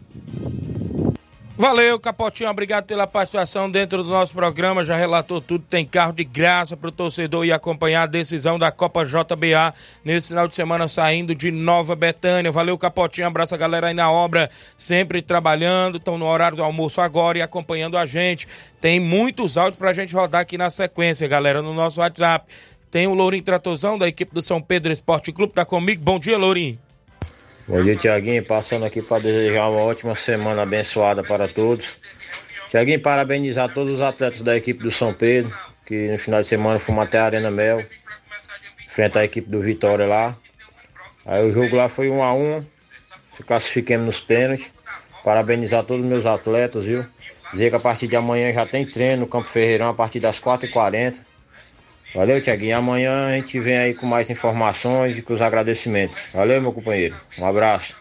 Valeu, Capotinho. Obrigado pela participação dentro do nosso programa. Já relatou tudo. Tem carro de graça para o torcedor ir acompanhar a decisão da Copa JBA nesse final de semana saindo de Nova Betânia. Valeu, Capotinho. Abraço a galera aí na obra, sempre trabalhando. Estão no horário do almoço agora e acompanhando a gente. Tem muitos áudios para a gente rodar aqui na sequência, galera, no nosso WhatsApp. Tem o Lourinho Tratozão da equipe do São Pedro Esporte Clube. Tá comigo. Bom dia, Lourinho. Bom dia, Tiaguinho. Passando aqui para desejar uma ótima semana abençoada para todos. Tiaguinho, parabenizar todos os atletas da equipe do São Pedro, que no final de semana fomos até a Arena Mel, enfrentar a equipe do Vitória lá. Aí o jogo lá foi um a um, classifiquemos nos pênaltis. Parabenizar todos os meus atletas, viu? Dizer que a partir de amanhã já tem treino no Campo Ferreirão a partir das 4h40. Valeu, Tiaguinho. Amanhã a gente vem aí com mais informações e com os agradecimentos. Valeu, meu companheiro. Um abraço.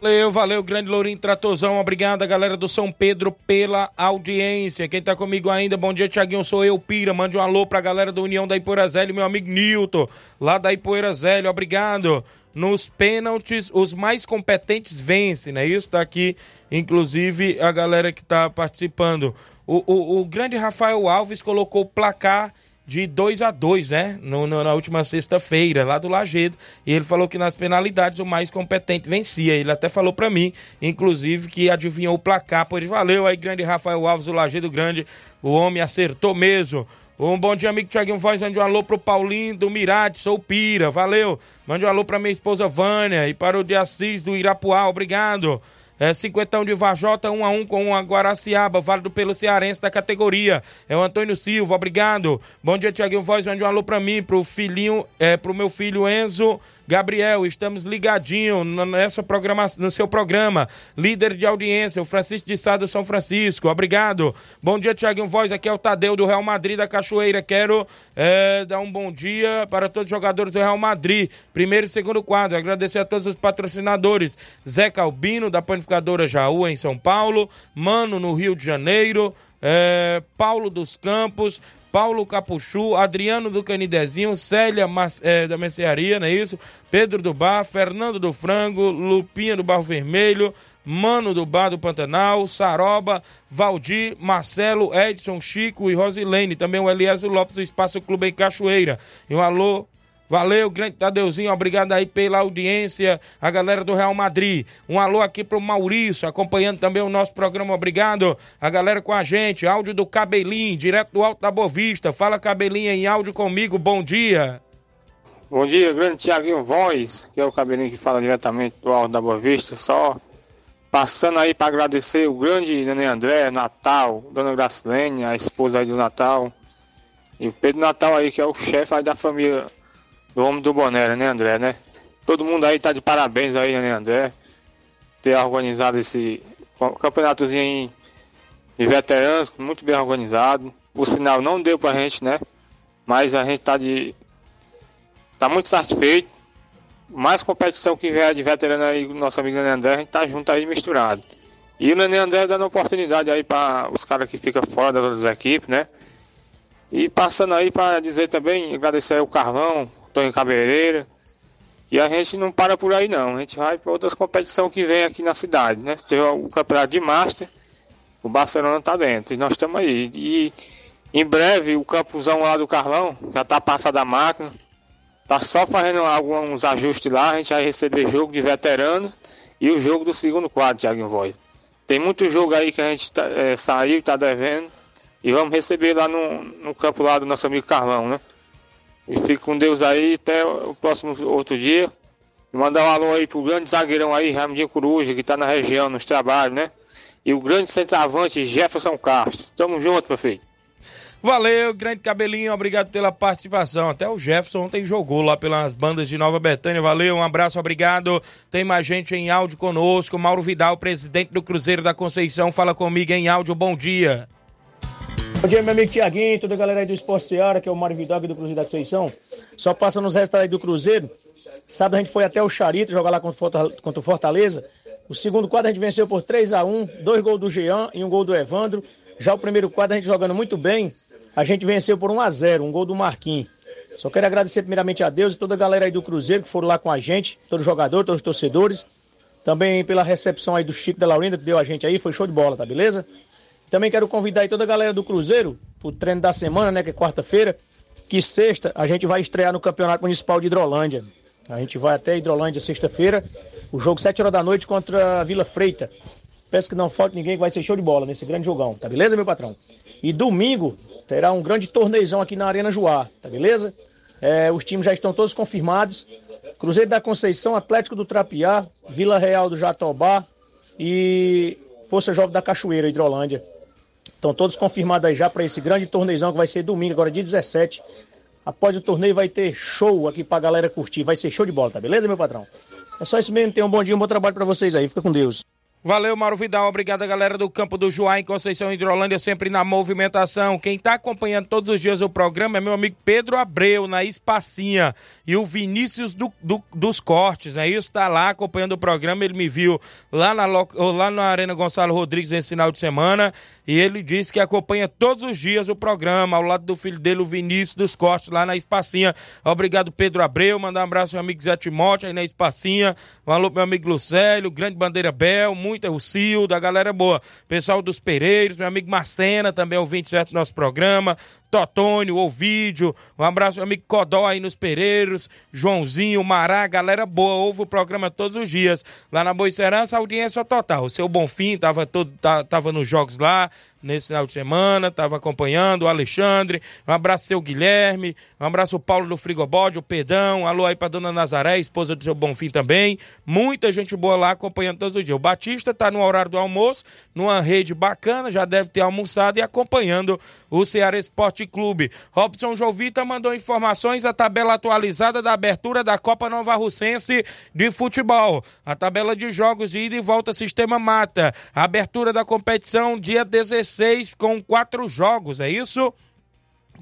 Valeu, valeu, grande Lourinho Tratozão. Obrigado, galera do São Pedro, pela audiência. Quem tá comigo ainda, bom dia, Tiaguinho. Sou eu, Pira. Mande um alô pra galera da União da Ipoeira Zélio, meu amigo Nilton, lá da Ipoeira Zélio. Obrigado. Nos pênaltis, os mais competentes vencem, né? Isso tá aqui, inclusive, a galera que tá participando. O, o, o grande Rafael Alves colocou placar de 2 a 2 né? No, no, na última sexta-feira, lá do Lagedo. E ele falou que nas penalidades o mais competente vencia. Ele até falou para mim, inclusive, que adivinhou o placar. Por valeu aí, grande Rafael Alves, o Lagedo Grande. O homem acertou mesmo. Um bom dia, amigo Tiaguinho Voz. Mande um alô pro Paulinho do Mirade, sou Pira, valeu. Mande um alô pra minha esposa Vânia e para o de Assis do Irapuá, obrigado. É, cinquentão de Vajota, um a um com a Guaraciaba, válido pelo Cearense da categoria. É o Antônio Silva, obrigado. Bom dia, Tiaguinho Voz, mande um alô pra mim, pro filhinho, é, pro meu filho Enzo Gabriel, estamos ligadinho nessa programação, no seu programa. Líder de audiência, o Francisco de Sá do São Francisco. Obrigado. Bom dia, Tiaguinho Voz. Aqui é o Tadeu do Real Madrid da Cachoeira. Quero é, dar um bom dia para todos os jogadores do Real Madrid. Primeiro e segundo quadro. Agradecer a todos os patrocinadores. Zé Calbino, da Panificadora Jaú, em São Paulo. Mano, no Rio de Janeiro. É, Paulo dos Campos, Paulo Capuchu, Adriano do Canidezinho, Célia é, da Mercearia, não é isso? Pedro do Bar, Fernando do Frango, Lupinha do Barro Vermelho, Mano do Bar do Pantanal, Saroba, Valdir, Marcelo, Edson, Chico e Rosilene. Também o Eliezer Lopes do Espaço Clube em Cachoeira. E um alô Valeu, grande Tadeuzinho, obrigado aí pela audiência, a galera do Real Madrid. Um alô aqui pro Maurício, acompanhando também o nosso programa, obrigado. A galera com a gente, áudio do Cabelinho, direto do Alto da Bovista. Fala Cabelinho em áudio comigo, bom dia. Bom dia, grande Tiaguinho Voz, que é o Cabelinho que fala diretamente do Alto da Bovista, só passando aí para agradecer o grande Nenê André, Natal, Dona Gracilene, a esposa aí do Natal, e o Pedro Natal aí, que é o chefe aí da família do homem do boné, né, André, né? Todo mundo aí tá de parabéns aí, né, André? Ter organizado esse campeonatozinho de veteranos, muito bem organizado. O sinal não deu pra gente, né? Mas a gente tá de. tá muito satisfeito. Mais competição que vier de veterano aí, nosso amigo Nenê André, a gente tá junto aí misturado. E o Nenê André dando oportunidade aí para os caras que ficam fora das equipes, né? E passando aí para dizer também, agradecer ao Carlão, Tonho Cabeleireira. E a gente não para por aí não, a gente vai para outras competições que vem aqui na cidade, né? Tem o campeonato de Master, o Barcelona tá dentro, e nós estamos aí. E em breve o campuzão lá do Carlão já tá passado a máquina, tá só fazendo alguns ajustes lá, a gente vai receber jogo de veteranos e o jogo do segundo quadro, Thiago Voz. Tem muito jogo aí que a gente tá, é, saiu tá devendo, e vamos receber lá no, no campo lá do nosso amigo Carlão, né? E fique com Deus aí até o próximo outro dia. Mandar um alô aí pro grande zagueirão aí, Ramidinho Coruja, que tá na região, nos trabalhos, né? E o grande centroavante Jefferson Castro. Tamo junto, meu filho. Valeu, grande cabelinho, obrigado pela participação. Até o Jefferson ontem jogou lá pelas bandas de Nova Betânia. Valeu, um abraço, obrigado. Tem mais gente em áudio conosco. Mauro Vidal, presidente do Cruzeiro da Conceição, fala comigo em áudio. Bom dia. Bom dia, meu amigo Tiaguinho, toda a galera aí do Esporte Seara, que é o Mário Vidal do Cruzeiro da Conceição. Só passa nos restos aí do Cruzeiro. Sábado a gente foi até o Charito jogar lá contra o Fortaleza. O segundo quadro a gente venceu por 3 a 1 dois gols do Jean e um gol do Evandro. Já o primeiro quadro a gente jogando muito bem, a gente venceu por 1 a 0 um gol do Marquinhos. Só quero agradecer primeiramente a Deus e toda a galera aí do Cruzeiro que foram lá com a gente, todos os jogadores, todos os torcedores. Também pela recepção aí do Chico da Laurinda que deu a gente aí, foi show de bola, tá beleza? Também quero convidar aí toda a galera do Cruzeiro pro treino da semana, né, que é quarta-feira, que sexta a gente vai estrear no Campeonato Municipal de Hidrolândia. A gente vai até Hidrolândia sexta-feira, o jogo 7 horas da noite contra a Vila Freita. Peço que não falte ninguém que vai ser show de bola nesse grande jogão, tá beleza, meu patrão? E domingo terá um grande torneizão aqui na Arena Joá, tá beleza? É, os times já estão todos confirmados. Cruzeiro da Conceição, Atlético do Trapiá, Vila Real do Jatobá e Força Jovem da Cachoeira, Hidrolândia. Estão todos confirmados aí já para esse grande torneizão que vai ser domingo, agora dia 17. Após o torneio vai ter show aqui pra galera curtir. Vai ser show de bola, tá beleza, meu patrão? É só isso mesmo. Tenham um bom dia, um bom trabalho para vocês aí. Fica com Deus. Valeu, Mauro Vidal. Obrigado, galera do Campo do Juá, em Conceição Hidrolândia, sempre na movimentação. Quem está acompanhando todos os dias o programa é meu amigo Pedro Abreu, na Espacinha. E o Vinícius do, do, dos Cortes, né? Isso está lá acompanhando o programa. Ele me viu lá na, lá na Arena Gonçalo Rodrigues esse final de semana. E ele disse que acompanha todos os dias o programa, ao lado do filho dele, o Vinícius dos Cortes, lá na Espacinha. Obrigado, Pedro Abreu. Mandar um abraço meu amigo Zé Timóteo aí na Espacinha. Pro meu amigo Lucélio, Grande Bandeira Bel, muita, o Cio, da galera boa. Pessoal dos Pereiros, meu amigo Marcena, também ouvinte certo do nosso programa. Totônio, Ovídio, um abraço meu amigo Codó aí nos Pereiros, Joãozinho, Mará, galera boa, ouve o programa todos os dias. Lá na Boicerança, audiência total. O seu Bonfim tava, todo, tava nos jogos lá, nesse final de semana, estava acompanhando, o Alexandre, um abraço seu Guilherme, um abraço o Paulo do Frigobode, o Pedão, alô aí pra dona Nazaré, esposa do seu Bonfim também, muita gente boa lá acompanhando todos os dias. O Batista tá no horário do almoço, numa rede bacana, já deve ter almoçado e acompanhando o Ceará Esporte Clube. Robson Jovita mandou informações, a tabela atualizada da abertura da Copa Nova Russense de futebol, a tabela de jogos de ida e volta Sistema Mata, a abertura da competição dia 16 16 com quatro jogos, é isso?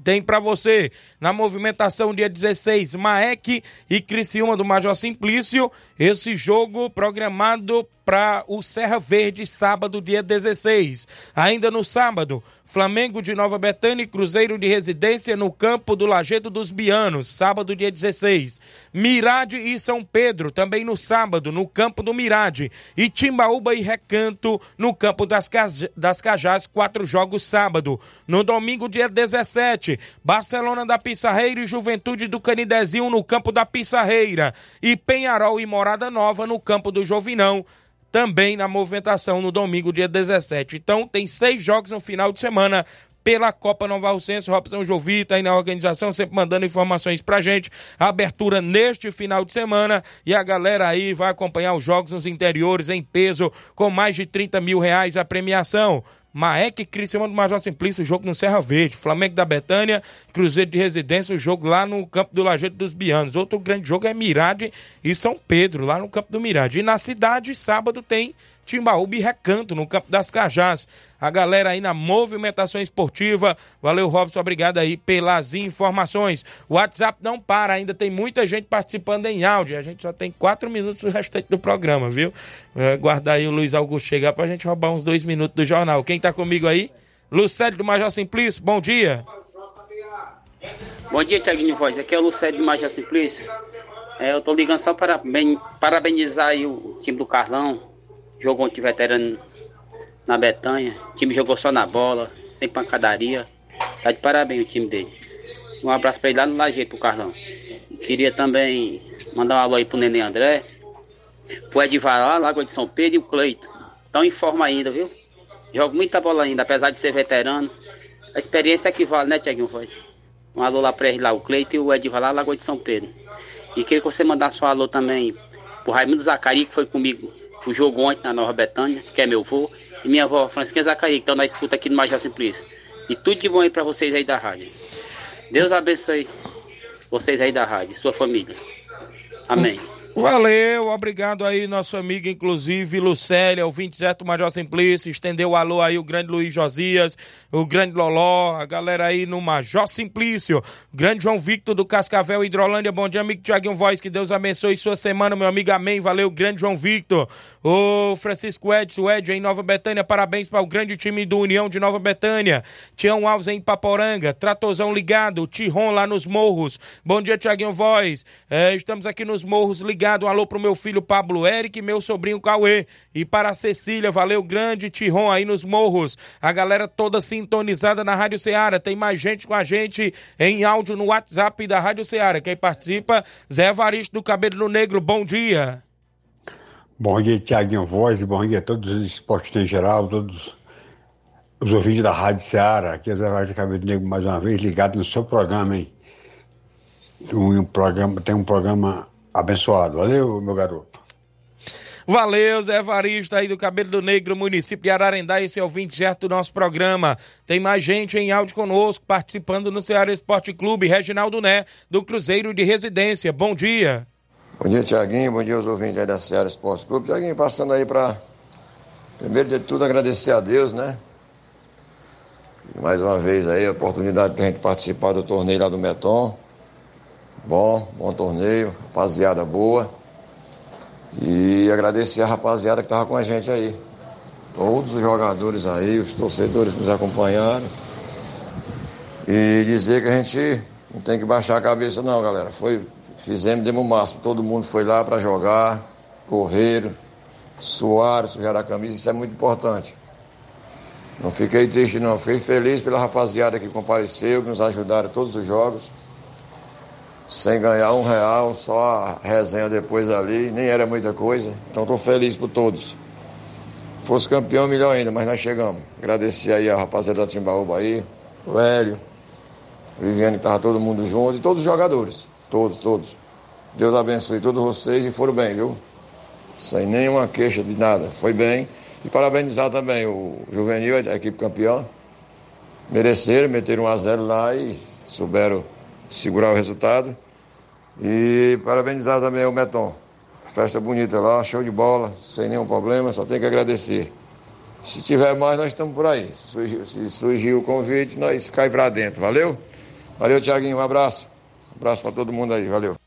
Tem para você na movimentação dia 16, Maek e Criciúma do Major Simplício. Esse jogo programado para o Serra Verde, sábado, dia 16. Ainda no sábado, Flamengo de Nova Betânia e Cruzeiro de Residência no campo do Lajedo dos Bianos, sábado, dia 16. Mirade e São Pedro, também no sábado, no campo do Mirade. E Timbaúba e Recanto, no campo das, Caj das Cajás, quatro jogos sábado. No domingo, dia 17, Barcelona da Pissarreira e Juventude do Canidezinho no campo da Pissarreira. E Penharol e Morada Nova no campo do Jovinão também na movimentação no domingo, dia 17. Então, tem seis jogos no final de semana pela Copa Nova Alcense, Robson Jovita aí na organização, sempre mandando informações pra gente. abertura neste final de semana e a galera aí vai acompanhar os jogos nos interiores em peso com mais de 30 mil reais a premiação. Maek Criciúma do Major Simplício, o jogo no Serra Verde. Flamengo da Betânia, Cruzeiro de Residência, o jogo lá no campo do Lajeito dos Bianos. Outro grande jogo é Mirade e São Pedro, lá no campo do Mirade. E na cidade, sábado, tem Timbaúba e Recanto, no Campo das Cajás. A galera aí na movimentação esportiva. Valeu, Robson, obrigado aí pelas informações. O WhatsApp não para, ainda tem muita gente participando em áudio. A gente só tem quatro minutos do restante do programa, viu? É, guardar aí o Luiz Augusto chegar pra gente roubar uns dois minutos do jornal. Quem tá comigo aí? Lucélio do Major Simplício, bom dia. Bom dia, Tiaguinho Voz. Aqui é o Lucélio do Major Simplício. É, eu tô ligando só para parabenizar aí o time do Carlão, jogou ontem veterano na Betanha. O time jogou só na bola, sem pancadaria. Tá de parabéns o time dele. Um abraço pra ele lá no Lajeito, pro Carlão. Queria também mandar um alô aí pro Nenê André, pro Edivar Lagoa de São Pedro e o Cleito. Estão em forma ainda, viu? Joga muita bola ainda, apesar de ser veterano. A experiência é que vale, né, Tiaguinho Voz? Um alô lá pra ele lá, o Cleito e o Edivar Lagoa de São Pedro. E queria que você mandasse um alô também o Raimundo Zacari, que foi comigo o jogo ontem na Nova Betânia, que é meu avô, e minha avó Francisca Zacari, que estão na escuta aqui no Major Simplício. E tudo de bom aí para vocês aí da rádio. Deus abençoe vocês aí da rádio, sua família. Amém. Valeu, obrigado aí, nosso amigo, inclusive, Lucélia, o 27 Major Simplício, estendeu o alô aí, o grande Luiz Josias, o grande Loló, a galera aí no Major Simplício, o grande João Victor do Cascavel Hidrolândia, bom dia, amigo Tiaguinho Voz, que Deus abençoe sua semana, meu amigo, amém, valeu, grande João Victor, o Francisco Edson, o Ed em Nova Betânia, parabéns para o grande time do União de Nova Betânia, Tião Alves em Paporanga, Tratozão ligado, Tiron lá nos Morros, bom dia, Tiaguinho Voz, é, estamos aqui nos Morros ligados, um alô pro meu filho Pablo Eric meu sobrinho Cauê. E para a Cecília, valeu grande Tiron aí nos morros. A galera toda sintonizada na Rádio Ceará. Tem mais gente com a gente em áudio no WhatsApp da Rádio Ceará. Quem participa, Zé Evaristo do Cabelo Negro, bom dia. Bom dia, Tiaguinho Voz, bom dia a todos os esportes em geral, todos os ouvintes da Rádio Ceará. Aqui é Zé do Cabelo Negro mais uma vez, ligado no seu programa, hein? Um programa, tem um programa abençoado. Valeu, meu garoto. Valeu, Zé Evaristo aí do Cabelo do Negro, município de Ararendá, esse é o 20 certo do nosso programa. Tem mais gente em áudio conosco, participando no Ceará Esporte Clube, Reginaldo Né, do Cruzeiro de Residência. Bom dia. Bom dia, Tiaguinho, bom dia aos ouvintes aí da Ceará Esporte Clube. Tiaguinho, passando aí para, primeiro de tudo, agradecer a Deus, né? Mais uma vez aí, a oportunidade para a gente participar do torneio lá do Meton. Bom, bom torneio, rapaziada boa. E agradecer a rapaziada que estava com a gente aí. Todos os jogadores aí, os torcedores que nos acompanharam. E dizer que a gente não tem que baixar a cabeça não, galera. Foi, fizemos, demos o máximo. Todo mundo foi lá para jogar, correram, suaram, sujaram a camisa, isso é muito importante. Não fiquei triste não, fiquei feliz pela rapaziada que compareceu, que nos ajudaram todos os jogos sem ganhar um real, só a resenha depois ali, nem era muita coisa. Então estou feliz por todos. Se fosse campeão, melhor ainda, mas nós chegamos. Agradecer aí a rapaziada da Timbaúba aí, o Hélio, Viviane, que estava todo mundo junto, e todos os jogadores. Todos, todos. Deus abençoe todos vocês e foram bem, viu? Sem nenhuma queixa de nada. Foi bem. E parabenizar também o Juvenil, a equipe campeã. Mereceram, meteram um a zero lá e souberam segurar o resultado. E parabenizar também o Meton. Festa bonita lá, show de bola, sem nenhum problema, só tem que agradecer. Se tiver mais, nós estamos por aí. Se surgir o convite, nós cai para dentro. Valeu? Valeu, Tiaguinho. Um abraço. Um abraço para todo mundo aí. Valeu.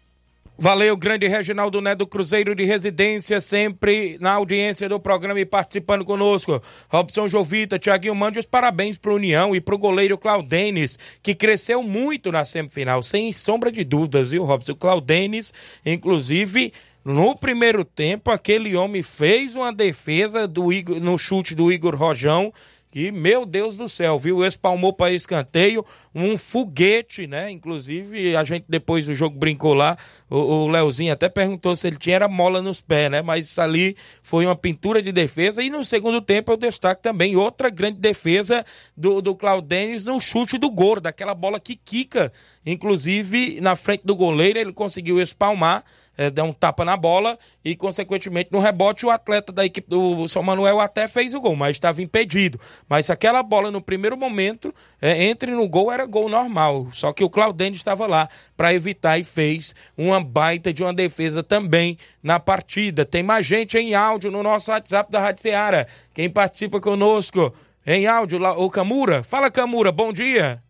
Valeu, grande Reginaldo Né do Cruzeiro de Residência, sempre na audiência do programa e participando conosco. Robson Jovita, Tiaguinho, mande os parabéns para União e para o goleiro Claudenes, que cresceu muito na semifinal, sem sombra de dúvidas, viu, Robson? O Claudenes, inclusive, no primeiro tempo, aquele homem fez uma defesa do Igor, no chute do Igor Rojão que, meu Deus do céu, viu? Espalmou para escanteio, um foguete, né? Inclusive, a gente depois do jogo brincou lá, o, o Leozinho até perguntou se ele tinha era mola nos pés, né? Mas ali foi uma pintura de defesa. E no segundo tempo eu destaco também outra grande defesa do, do Claudenis no chute do gol, daquela bola que quica. Inclusive, na frente do goleiro, ele conseguiu espalmar é, deu um tapa na bola e, consequentemente, no rebote, o atleta da equipe do São Manuel até fez o gol, mas estava impedido. Mas se aquela bola, no primeiro momento, é, entre no gol, era gol normal. Só que o Claudênio estava lá para evitar e fez uma baita de uma defesa também na partida. Tem mais gente em áudio no nosso WhatsApp da Rádio Seara. Quem participa conosco em áudio, o Camura. Fala, Camura, bom dia.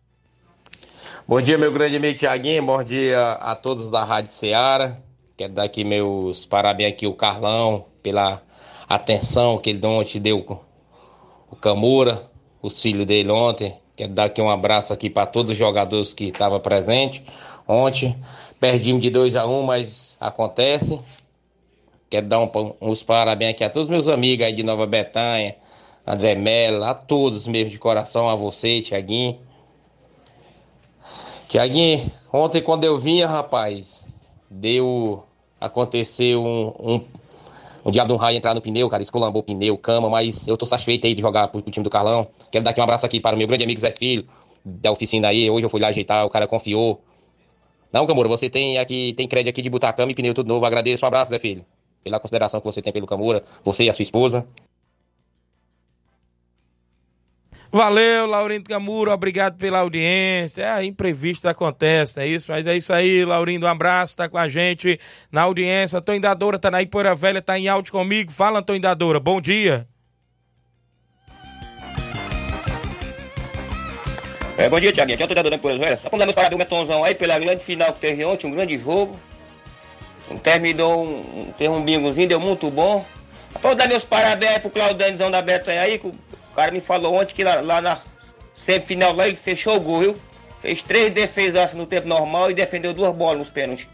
Bom dia, meu grande amigo Tiaguinho. Bom dia a todos da Rádio Seara. Quero dar aqui meus parabéns aqui o Carlão pela atenção que ele ontem deu o Camura, os filhos dele ontem. Quero dar aqui um abraço aqui para todos os jogadores que estavam presentes ontem. Perdimos de 2 a 1 um, mas acontece. Quero dar um, uns parabéns aqui a todos os meus amigos aí de Nova Betânia, André Mello, a todos mesmo de coração, a você, Tiaguinho. Tiaguinho, ontem quando eu vinha, rapaz, deu aconteceu um, um, um diabo de um raio entrar no pneu, cara, escolambou o pneu, cama, mas eu tô satisfeito aí de jogar pro, pro time do Carlão. Quero dar aqui um abraço aqui para o meu grande amigo Zé Filho, da oficina aí. Hoje eu fui lá ajeitar, o cara confiou. Não, Camuro, você tem aqui, tem crédito aqui de botar cama e pneu tudo novo. Agradeço, um abraço, Zé Filho. pela consideração que você tem pelo Camura, você e a sua esposa. Valeu, Laurindo Camuro, obrigado pela audiência. É, imprevisto acontece, é isso? Mas é isso aí, Laurindo, um abraço, tá com a gente na audiência. Antônio Dadora tá na Ipoeira Velha, tá em áudio comigo. Fala, Antônio Dadora, bom dia. É, bom dia, Tiaguinho. Aqui é Ipoeira Velha. Só para dar meus parabéns Metonzão aí pela grande final que teve ontem, um grande jogo. Terminou um, teve um bingozinho, deu muito bom. Vou dar meus parabéns pro Claudanizão da Betanha aí, o cara me falou ontem que lá, lá na semifinal lá ele fechou o gol, viu? Fez três defesas no tempo normal e defendeu duas bolas nos pênaltis.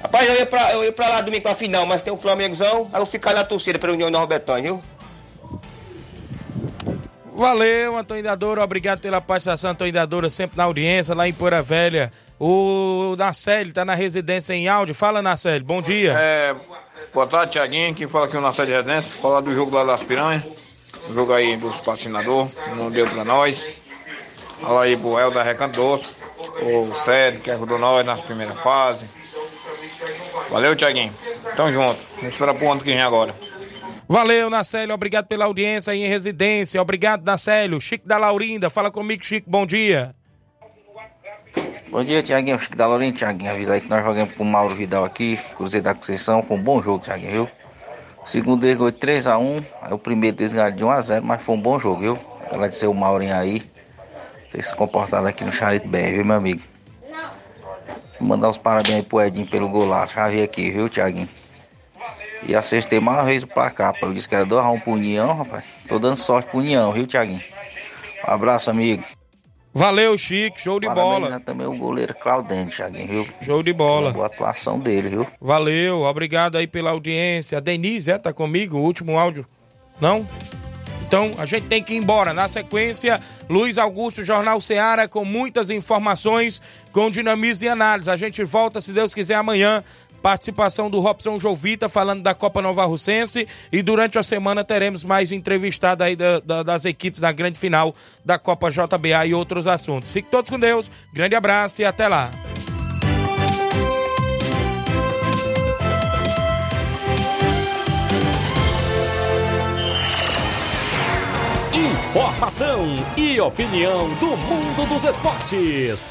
Rapaz, eu ia pra, eu ia pra lá domingo pra final, mas tem um Flamengozão, aí eu vou ficar na torcida pela União Betânia, viu? Valeu, Antônio Dadora, obrigado pela participação, Antônio Dadora, sempre na audiência, lá em Poeira Velha. O Nacélio tá na residência em áudio. Fala, Nacélio, bom dia. É, boa tarde, Tiaguinho. Quem fala aqui é o Nacélio de Residência. Falar do jogo lá das Piranhas. O jogo aí dos patrocinadores, não deu pra nós. Fala aí pro da Recanto Doce, o Sérgio que ajudou nós nas primeiras fases. Valeu, Tiaguinho. Tamo junto. Vamos esperar pro ano que vem agora. Valeu, Nacélio, obrigado pela audiência aí em residência. Obrigado, Nacélio. Chico da Laurinda, fala comigo, Chico, bom dia. Bom dia, Tiaguinho. Chico da Laurinda, Tiaguinho. Avisa aí que nós jogamos com o Mauro Vidal aqui, Cruzeiro da Conceição. Foi um bom jogo, Tiaguinho, viu? Segundo ele foi 3x1, aí o primeiro deles ganhou de 1x0, mas foi um bom jogo, viu? Agradecer o Maurinho aí, ter se comportado aqui no Charito bem, viu, meu amigo? Mandar os parabéns aí pro Edinho pelo golaço, já vi aqui, viu, Tiaguinho? E acertei mais uma vez o placar, pô. Eu disse que era 2x1 pro União, rapaz. Tô dando sorte pro União, viu, Tiaguinho? Um abraço, amigo. Valeu, Chico, show de bola. Parabéns também o goleiro Claudente, Thiaguinho, viu? Show de bola. Uma boa atuação dele, viu? Valeu, obrigado aí pela audiência. A Denise, é, tá comigo? O último áudio. Não? Então, a gente tem que ir embora. Na sequência, Luiz Augusto, Jornal Seara, com muitas informações, com dinamismo e análise. A gente volta, se Deus quiser, amanhã. Participação do Robson Jovita falando da Copa Nova Russense e durante a semana teremos mais entrevistado aí da, da, das equipes na grande final da Copa JBA e outros assuntos. Fiquem todos com Deus, grande abraço e até lá. Informação e opinião do mundo dos esportes.